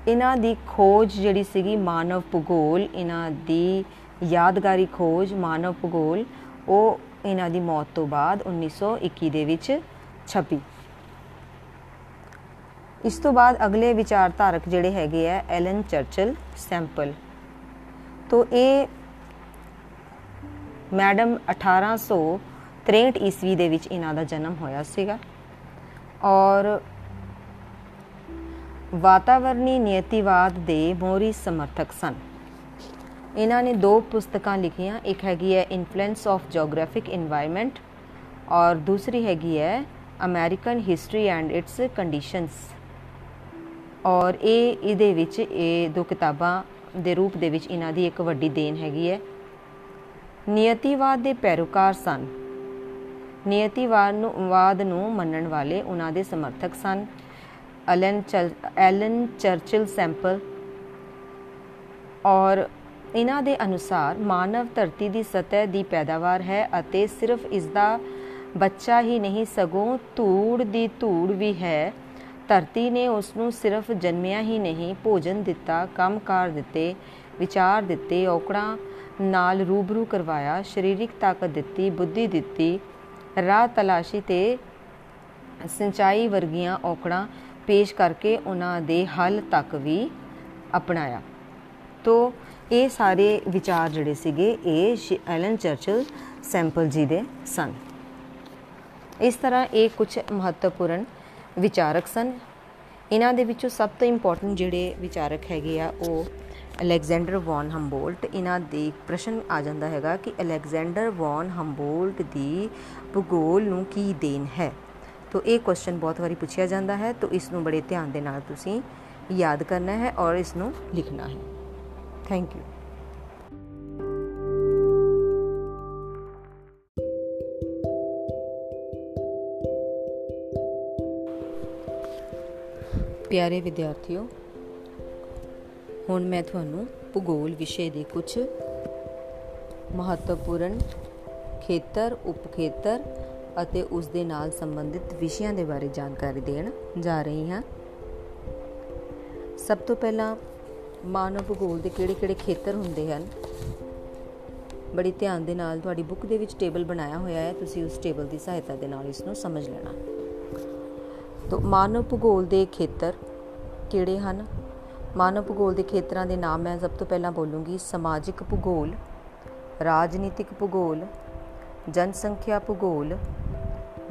Speaker 1: ਇਹਨਾਂ ਦੀ ਖੋਜ ਜਿਹੜੀ ਸੀਗੀ ਮਾਨਵ ਭੂਗੋਲ, ਇਹਨਾਂ ਦੀ ਯਾਦਗਾਰੀ ਖੋਜ, ਮਾਨਵ ਭੂਗੋਲ, ਉਹ ਇਹਨਾਂ ਦੀ ਮੌਤ ਤੋਂ ਬਾਅਦ 1921 ਦੇ ਵਿੱਚ ਛਪੀ। ਇਸ ਤੋਂ ਬਾਅਦ ਅਗਲੇ ਵਿਚਾਰਧਾਰਕ ਜਿਹੜੇ ਹੈਗੇ ਆ, ਐਲਨ ਚਰਚਲ ਸੈਂਪਲ। ਤੋਂ ਇਹ ਮੈਡਮ 1863 ਈਸਵੀ ਦੇ ਵਿੱਚ ਇਹਨਾਂ ਦਾ ਜਨਮ ਹੋਇਆ ਸੀਗਾ। ਔਰ ਵਾਤਾਵਰਣੀ ਨਿਯਤੀਵਾਦ ਦੇ ਮੋਰੀ ਸਮਰਥਕ ਸਨ। ਇਹਨਾਂ ਨੇ ਦੋ ਪੁਸਤਕਾਂ ਲਿਖੀਆਂ, ਇੱਕ ਹੈਗੀ ਹੈ ਇਨਫਲੂਐਂਸ ਆਫ ਜੀਓਗ੍ਰਾਫਿਕ এনवायरमेंट ਔਰ ਦੂਸਰੀ ਹੈਗੀ ਹੈ American history and its conditions ਔਰ ਇਹ, ਇਹਦੇ ਵਿੱਚ ਇਹ ਦੋ ਕਿਤਾਬਾਂ ਦੇ ਰੂਪ ਦੇ ਵਿੱਚ ਇਹਨਾਂ ਦੀ ਇੱਕ ਵੱਡੀ ਦੇਣ ਹੈਗੀ ਹੈ। ਨਿਯਤੀਵਾਦ ਦੇ ਪੈਰੋਕਾਰ ਸਨ। ਨਿਯਤੀਵਾਦ ਨੂੰ, ਵਾਦ ਨੂੰ ਮੰਨਣ ਵਾਲੇ ਉਹਨਾਂ ਦੇ ਸਮਰਥਕ ਸਨ। ਐਲਨ ਐਲਨ ਚਰਚਿਲ ਸੈਂਪਲ ਔਰ ਇਹਨਾਂ ਦੇ ਅਨੁਸਾਰ ਮਾਨਵ ਧਰਤੀ ਦੀ ਸਤਹ ਦੀ ਪੈਦਾਵਾਰ ਹੈ ਅਤੇ ਸਿਰਫ ਇਸ ਦਾ ਬੱਚਾ ਹੀ ਨਹੀਂ, ਸਗੋਂ ਧੂੜ ਦੀ ਧੂੜ ਵੀ ਹੈ। ਧਰਤੀ ਨੇ ਉਸ ਨੂੰ ਸਿਰਫ ਜਨਮਿਆ ਹੀ ਨਹੀਂ, ਭੋਜਨ ਦਿੱਤਾ, ਕੰਮਕਾਰ ਦਿੱਤੇ, ਵਿਚਾਰ ਦਿੱਤੇ, ਔਕੜਾਂ ਨਾਲ ਰੂਬਰੂ ਕਰਵਾਇਆ, ਸਰੀਰਿਕ ਤਾਕਤ ਦਿੱਤੀ, ਬੁੱਧੀ ਦਿੱਤੀ, ਰਾਹ ਤਲਾਸ਼ੀ ਤੇ ਸਿੰਚਾਈ ਵਰਗੀਆਂ ਔਕੜਾਂ ਪੇਸ਼ ਕਰਕੇ ਉਹਨਾਂ ਦੇ ਹੱਲ ਤੱਕ ਵੀ ਅਪਣਾਇਆ। ਤੋਂ ਇਹ ਸਾਰੇ ਵਿਚਾਰ ਜਿਹੜੇ ਸੀਗੇ, ਇਹ ਐਲਨ ਚਰਚਲ ਸੈਂਪਲ ਜੀ ਦੇ ਸਨ। ਇਸ ਤਰ੍ਹਾਂ ਇਹ ਕੁਝ ਮਹੱਤਵਪੂਰਨ ਵਿਚਾਰਕ ਸਨ। ਇਹਨਾਂ ਦੇ ਵਿੱਚੋਂ ਸਭ ਤੋਂ ਇੰਪੋਰਟੈਂਟ ਜਿਹੜੇ ਵਿਚਾਰਕ ਹੈਗੇ ਆ, ਉਹ ਅਲੈਗਜ਼ੈਂਡਰ ਵੌਨ ਹੰਬੋਲਟ। ਇਹਨਾਂ ਦੇ ਪ੍ਰਸ਼ਨ ਆ ਜਾਂਦਾ ਹੈਗਾ ਕਿ ਅਲੈਗਜ਼ੈਂਡਰ ਵੌਨ ਹੰਬੋਲਟ ਦੀ ਭੂਗੋਲ ਨੂੰ ਕੀ ਦੇਣ ਹੈ? ਤੋਂ ਇਹ ਕੁਐਸਚਨ ਬਹੁਤ ਵਾਰੀ ਪੁੱਛਿਆ ਜਾਂਦਾ ਹੈ। ਤੋਂ ਇਸ ਨੂੰ ਬੜੇ ਧਿਆਨ ਦੇ ਨਾਲ ਤੁਸੀਂ ਯਾਦ ਕਰਨਾ ਹੈ ਔਰ ਇਸ ਨੂੰ ਲਿਖਣਾ ਹੈ। ਥੈਂਕ ਯੂ ਪਿਆਰੇ ਵਿਦਿਆਰਥੀਓ, ਹੁਣ ਮੈਂ ਤੁਹਾਨੂੰ ਭੂਗੋਲ ਵਿਸ਼ੇ ਦੇ ਕੁਝ ਮਹੱਤਵਪੂਰਨ ਖੇਤਰ ਉਪ ਖੇਤਰ ਅਤੇ ਉਸ ਦੇ ਨਾਲ ਸੰਬੰਧਿਤ ਵਿਸ਼ਿਆਂ ਦੇ ਬਾਰੇ ਜਾਣਕਾਰੀ ਦੇਣ ਜਾ ਰਹੀ ਹਾਂ। ਸਭ ਤੋਂ ਪਹਿਲਾਂ ਮਾਨਵ ਭੂਗੋਲ ਦੇ ਕਿਹੜੇ-ਕਿਹੜੇ ਖੇਤਰ ਹੁੰਦੇ ਹਨ? ਬੜੀ ਧਿਆਨ ਦੇ ਨਾਲ ਤੁਹਾਡੀ ਬੁੱਕ ਦੇ ਵਿੱਚ ਟੇਬਲ ਬਣਾਇਆ ਹੋਇਆ ਹੈ, ਤੁਸੀਂ ਉਸ ਟੇਬਲ ਦੀ ਸਹਾਇਤਾ ਦੇ ਨਾਲ ਇਸ ਨੂੰ ਸਮਝ ਲੈਣਾ। ਤੋਂ, ਮਾਨਵ ਭੂਗੋਲ ਦੇ ਖੇਤਰ ਕਿਹੜੇ ਹਨ? ਮਾਨਵ ਭੂਗੋਲ ਦੇ ਖੇਤਰਾਂ ਦੇ ਨਾਮ ਮੈਂ ਸਭ ਤੋਂ ਪਹਿਲਾਂ ਬੋਲੂੰਗੀ ਸਮਾਜਿਕ ਭੂਗੋਲ, ਰਾਜਨੀਤਿਕ ਭੂਗੋਲ, ਜਨਸੰਖਿਆ ਭੂਗੋਲ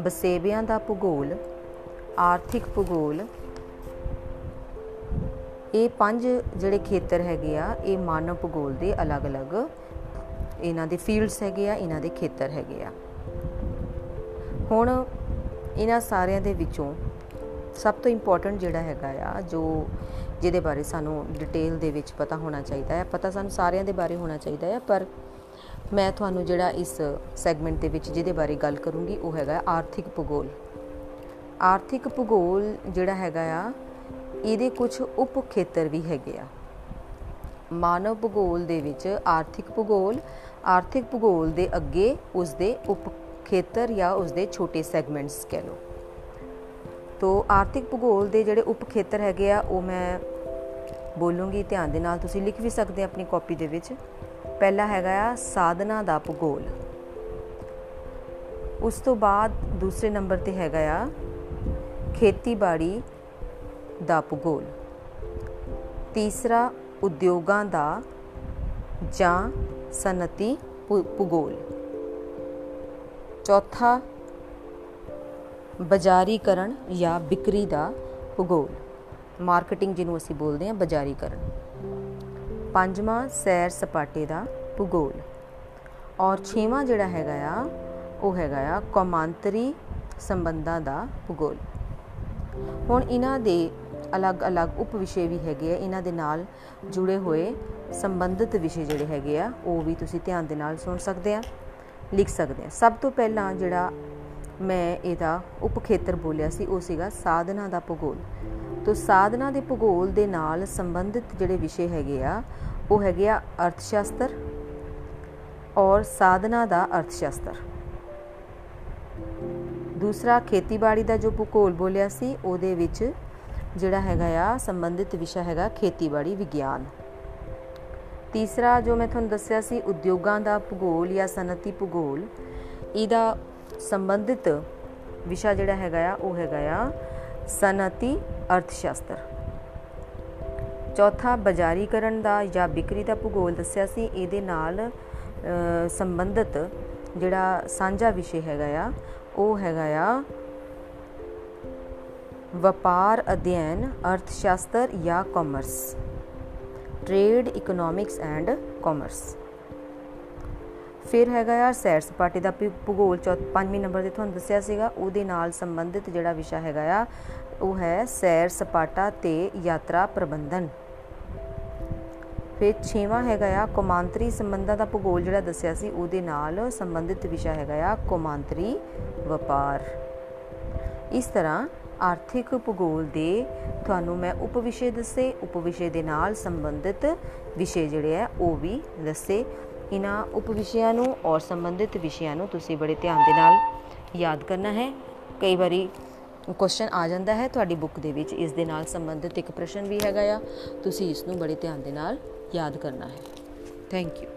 Speaker 1: ਬਸੇਬਿਆਂ ਦਾ ਭੂਗੋਲ, ਆਰਥਿਕ ਭੂਗੋਲ ਇਹ ਪੰਜ ਜਿਹੜੇ ਖੇਤਰ ਹੈਗੇ ਆ, ਇਹ ਮਾਨਵ ਭੂਗੋਲ ਦੇ ਅਲੱਗ-ਅਲੱਗ ਇਹਨਾਂ ਦੇ ਫੀਲਡਸ ਹੈਗੇ ਆ, ਇਹਨਾਂ ਦੇ ਖੇਤਰ ਹੈਗੇ ਆ। ਹੁਣ ਇਹਨਾਂ ਸਾਰਿਆਂ ਦੇ ਵਿੱਚੋਂ ਸਭ ਤੋਂ ਇੰਪੋਰਟੈਂਟ ਜਿਹੜਾ ਹੈਗਾ ਆ, ਜੋ ਜਿਹਦੇ ਬਾਰੇ ਸਾਨੂੰ ਡਿਟੇਲ ਦੇ ਵਿੱਚ ਪਤਾ ਹੋਣਾ ਚਾਹੀਦਾ ਹੈ, ਪਤਾ ਸਾਨੂੰ ਸਾਰਿਆਂ ਦੇ ਬਾਰੇ ਹੋਣਾ ਚਾਹੀਦਾ ਹੈ, ਪਰ ਮੈਂ ਤੁਹਾਨੂੰ ਜਿਹੜਾ ਇਸ ਸੈਗਮੈਂਟ ਦੇ ਵਿੱਚ ਜਿਹਦੇ ਬਾਰੇ ਗੱਲ ਕਰੂੰਗੀ, ਉਹ ਹੈਗਾ ਆਰਥਿਕ ਭੂਗੋਲ। ਆਰਥਿਕ ਭੂਗੋਲ ਜਿਹੜਾ ਹੈਗਾ ਆ ਇਹਦੇ ਕੁਝ ਉਪ ਖੇਤਰ ਵੀ ਹੈਗੇ ਆ। ਮਾਨਵ ਭੂਗੋਲ ਦੇ ਵਿੱਚ ਆਰਥਿਕ ਭੂਗੋਲ ਆਰਥਿਕ ਭੂਗੋਲ ਦੇ ਅੱਗੇ ਉਸ ਦੇ ਉਪ ਖੇਤਰ ਜਾਂ ਉਸ ਦੇ ਛੋਟੇ ਸੈਗਮੈਂਟਸ ਕਹਿ ਲਓ। ਤੋਂ ਆਰਥਿਕ ਭੂਗੋਲ ਦੇ ਜਿਹੜੇ ਉਪ ਖੇਤਰ ਹੈਗੇ ਆ, ਉਹ ਮੈਂ ਬੋਲੂੰਗੀ, ਧਿਆਨ ਦੇ ਨਾਲ ਤੁਸੀਂ ਲਿਖ ਵੀ ਸਕਦੇ ਆ ਆਪਣੀ ਕਾਪੀ ਦੇ ਵਿੱਚ। ਪਹਿਲਾ ਹੈਗਾ ਆ ਸਾਧਨਾ ਦਾ ਭੂਗੋਲ। ਉਸ ਤੋਂ ਬਾਅਦ ਦੂਸਰੇ ਨੰਬਰ ਤੇ ਹੈਗਾ ਆ ਖੇਤੀਬਾੜੀ ਦਾ ਭੂਗੋਲ। ਤੀਸਰਾ, ਉਦਯੋਗਾਂ ਦਾ ਜਾਂ ਸਨਅਤੀ ਭੂਗੋਲ। ਚੌਥਾ, ਬਾਜ਼ਾਰੀਕਰਨ ਜਾਂ ਵਿਕਰੀ ਦਾ ਭੂਗੋਲ। ਮਾਰਕੀਟਿੰਗ ਜਿਹਨੂੰ ਅਸੀਂ ਬੋਲਦੇ ਹਾਂ, ਬਾਜ਼ਾਰੀਕਰਨ। ਪੰਜਵਾਂ, ਸੈਰ ਸਪਾਟੇ ਦਾ ਭੂਗੋਲ। ਔਰ ਛੇਵਾਂ ਜਿਹੜਾ ਹੈਗਾ ਆ, ਉਹ ਹੈਗਾ ਆ ਕੌਮਾਂਤਰੀ ਸੰਬੰਧਾਂ ਦਾ ਭੂਗੋਲ। ਹੁਣ ਇਹਨਾਂ ਦੇ ਅਲੱਗ-ਅਲੱਗ ਉਪ ਵਿਸ਼ੇ ਵੀ ਹੈਗੇ ਆ, ਇਹਨਾਂ ਦੇ ਨਾਲ ਜੁੜੇ ਹੋਏ ਸੰਬੰਧਿਤ ਵਿਸ਼ੇ ਜਿਹੜੇ ਹੈਗੇ ਆ, ਉਹ ਵੀ ਤੁਸੀਂ ਧਿਆਨ ਦੇ ਨਾਲ ਸੁਣ ਸਕਦੇ ਆ, ਲਿਖ ਸਕਦੇ ਆ। ਸਭ ਤੋਂ ਪਹਿਲਾਂ ਜਿਹੜਾ ਮੈਂ ਇਹਦਾ ਉਪ ਖੇਤਰ ਬੋਲਿਆ ਸੀ, ਉਹ ਸੀਗਾ ਸਾਧਨਾ ਦਾ ਭੂਗੋਲ। ਤੋਂ ਸਾਧਨਾ ਦੇ ਭੂਗੋਲ ਦੇ ਨਾਲ ਸੰਬੰਧਿਤ ਜਿਹੜੇ ਵਿਸ਼ੇ ਹੈਗੇ ਆ, ਉਹ ਹੈਗੇ ਆ ਅਰਥ ਸ਼ਾਸਤਰ ਔਰ ਸਾਧਨਾ ਦਾ ਅਰਥ ਸ਼ਾਸਤਰ ਦੂਸਰਾ ਖੇਤੀਬਾੜੀ ਦਾ ਜੋ ਭੂਗੋਲ ਬੋਲਿਆ ਸੀ, ਉਹਦੇ ਵਿੱਚ ਜਿਹੜਾ ਹੈਗਾ ਆ, ਸੰਬੰਧਿਤ ਵਿਸ਼ਾ ਹੈਗਾ ਖੇਤੀਬਾੜੀ ਵਿਗਿਆਨ। ਤੀਸਰਾ ਜੋ ਮੈਂ ਤੁਹਾਨੂੰ ਦੱਸਿਆ ਸੀ, ਉਦਯੋਗਾਂ ਦਾ ਭੂਗੋਲ ਜਾਂ ਸਨਅਤੀ ਭੂਗੋਲ, ਇਹਦਾ ਸੰਬੰਧਿਤ ਵਿਸ਼ਾ ਜਿਹੜਾ ਹੈਗਾ ਆ, ਉਹ ਹੈਗਾ ਆ ਸਨਅਤੀ ਅਰਥ ਸ਼ਾਸਤਰ ਚੌਥਾ ਬਾਜ਼ਾਰੀਕਰਨ ਦਾ ਜਾਂ ਵਿਕਰੀ ਦਾ ਭੂਗੋਲ ਦੱਸਿਆ ਸੀ, ਇਹਦੇ ਨਾਲ ਸੰਬੰਧਿਤ ਜਿਹੜਾ ਸਾਂਝਾ ਵਿਸ਼ੇ ਹੈਗਾ ਆ, ਉਹ ਹੈਗਾ ਆ ਵਪਾਰ ਅਧਿਐਨ ਅਰਥ ਸ਼ਾਸਤਰ ਜਾਂ commerce trade economics and commerce ਫਿਰ ਹੈਗਾ ਯਾਰ ਸੈਰ ਸਪਾਟੇ ਦਾ ਭੂਗੋਲ 5ਵੇਂ ਨੰਬਰ ਤੇ ਤੁਹਾਨੂੰ ਦੱਸਿਆ ਸੀਗਾ, ਉਹਦੇ ਨਾਲ ਸੰਬੰਧਿਤ ਜਿਹੜਾ ਵਿਸ਼ਾ ਹੈਗਾ ਆ, ਉਹ ਹੈ ਸੈਰ ਸਪਾਟਾ ਤੇ ਯਾਤਰਾ ਪ੍ਰਬੰਧਨ। ਫਿਰ 6ਵਾਂ ਹੈਗਾ ਆ, ਕੋਮਾਂਤਰੀ ਸੰਬੰਧਾਂ ਦਾ ਭੂਗੋਲ ਜਿਹੜਾ ਦੱਸਿਆ ਸੀ, ਉਹਦੇ ਨਾਲ ਸੰਬੰਧਿਤ ਵਿਸ਼ਾ ਹੈਗਾ ਆ, ਕੋਮਾਂਤਰੀ ਵਪਾਰ। ਇਸ ਤਰ੍ਹਾਂ ਆਰਥਿਕ ਭੂਗੋਲ ਦੇ ਤੁਹਾਨੂੰ ਮੈਂ ਉਪ ਵਿਸ਼ੇ ਦੱਸੇ ਉਪ ਵਿਸ਼ੇ ਦੇ ਨਾਲ ਸੰਬੰਧਿਤ ਵਿਸ਼ੇ ਜਿਹੜੇ ਆ, ਉਹ ਵੀ ਦੱਸੇ। ਇਹਨਾਂ ਉਪ ਵਿਸ਼ਿਆਂ ਨੂੰ ਔਰ ਸੰਬੰਧਿਤ ਵਿਸ਼ਿਆਂ ਨੂੰ ਤੁਸੀਂ ਬੜੇ ਧਿਆਨ ਦੇ ਨਾਲ ਯਾਦ ਕਰਨਾ ਹੈ। ਕਈ ਵਾਰੀ ਕੁਐਸਚਨ ਆ ਜਾਂਦਾ ਹੈ ਤੁਹਾਡੀ ਬੁੱਕ ਦੇ ਵਿੱਚ, ਇਸ ਦੇ ਨਾਲ ਸੰਬੰਧਿਤ ਇੱਕ ਪ੍ਰਸ਼ਨ ਵੀ ਹੈਗਾ ਆ। ਤੁਸੀਂ ਇਸ ਨੂੰ ਬੜੇ ਧਿਆਨ ਦੇ ਨਾਲ ਯਾਦ ਕਰਨਾ ਹੈ। Thank you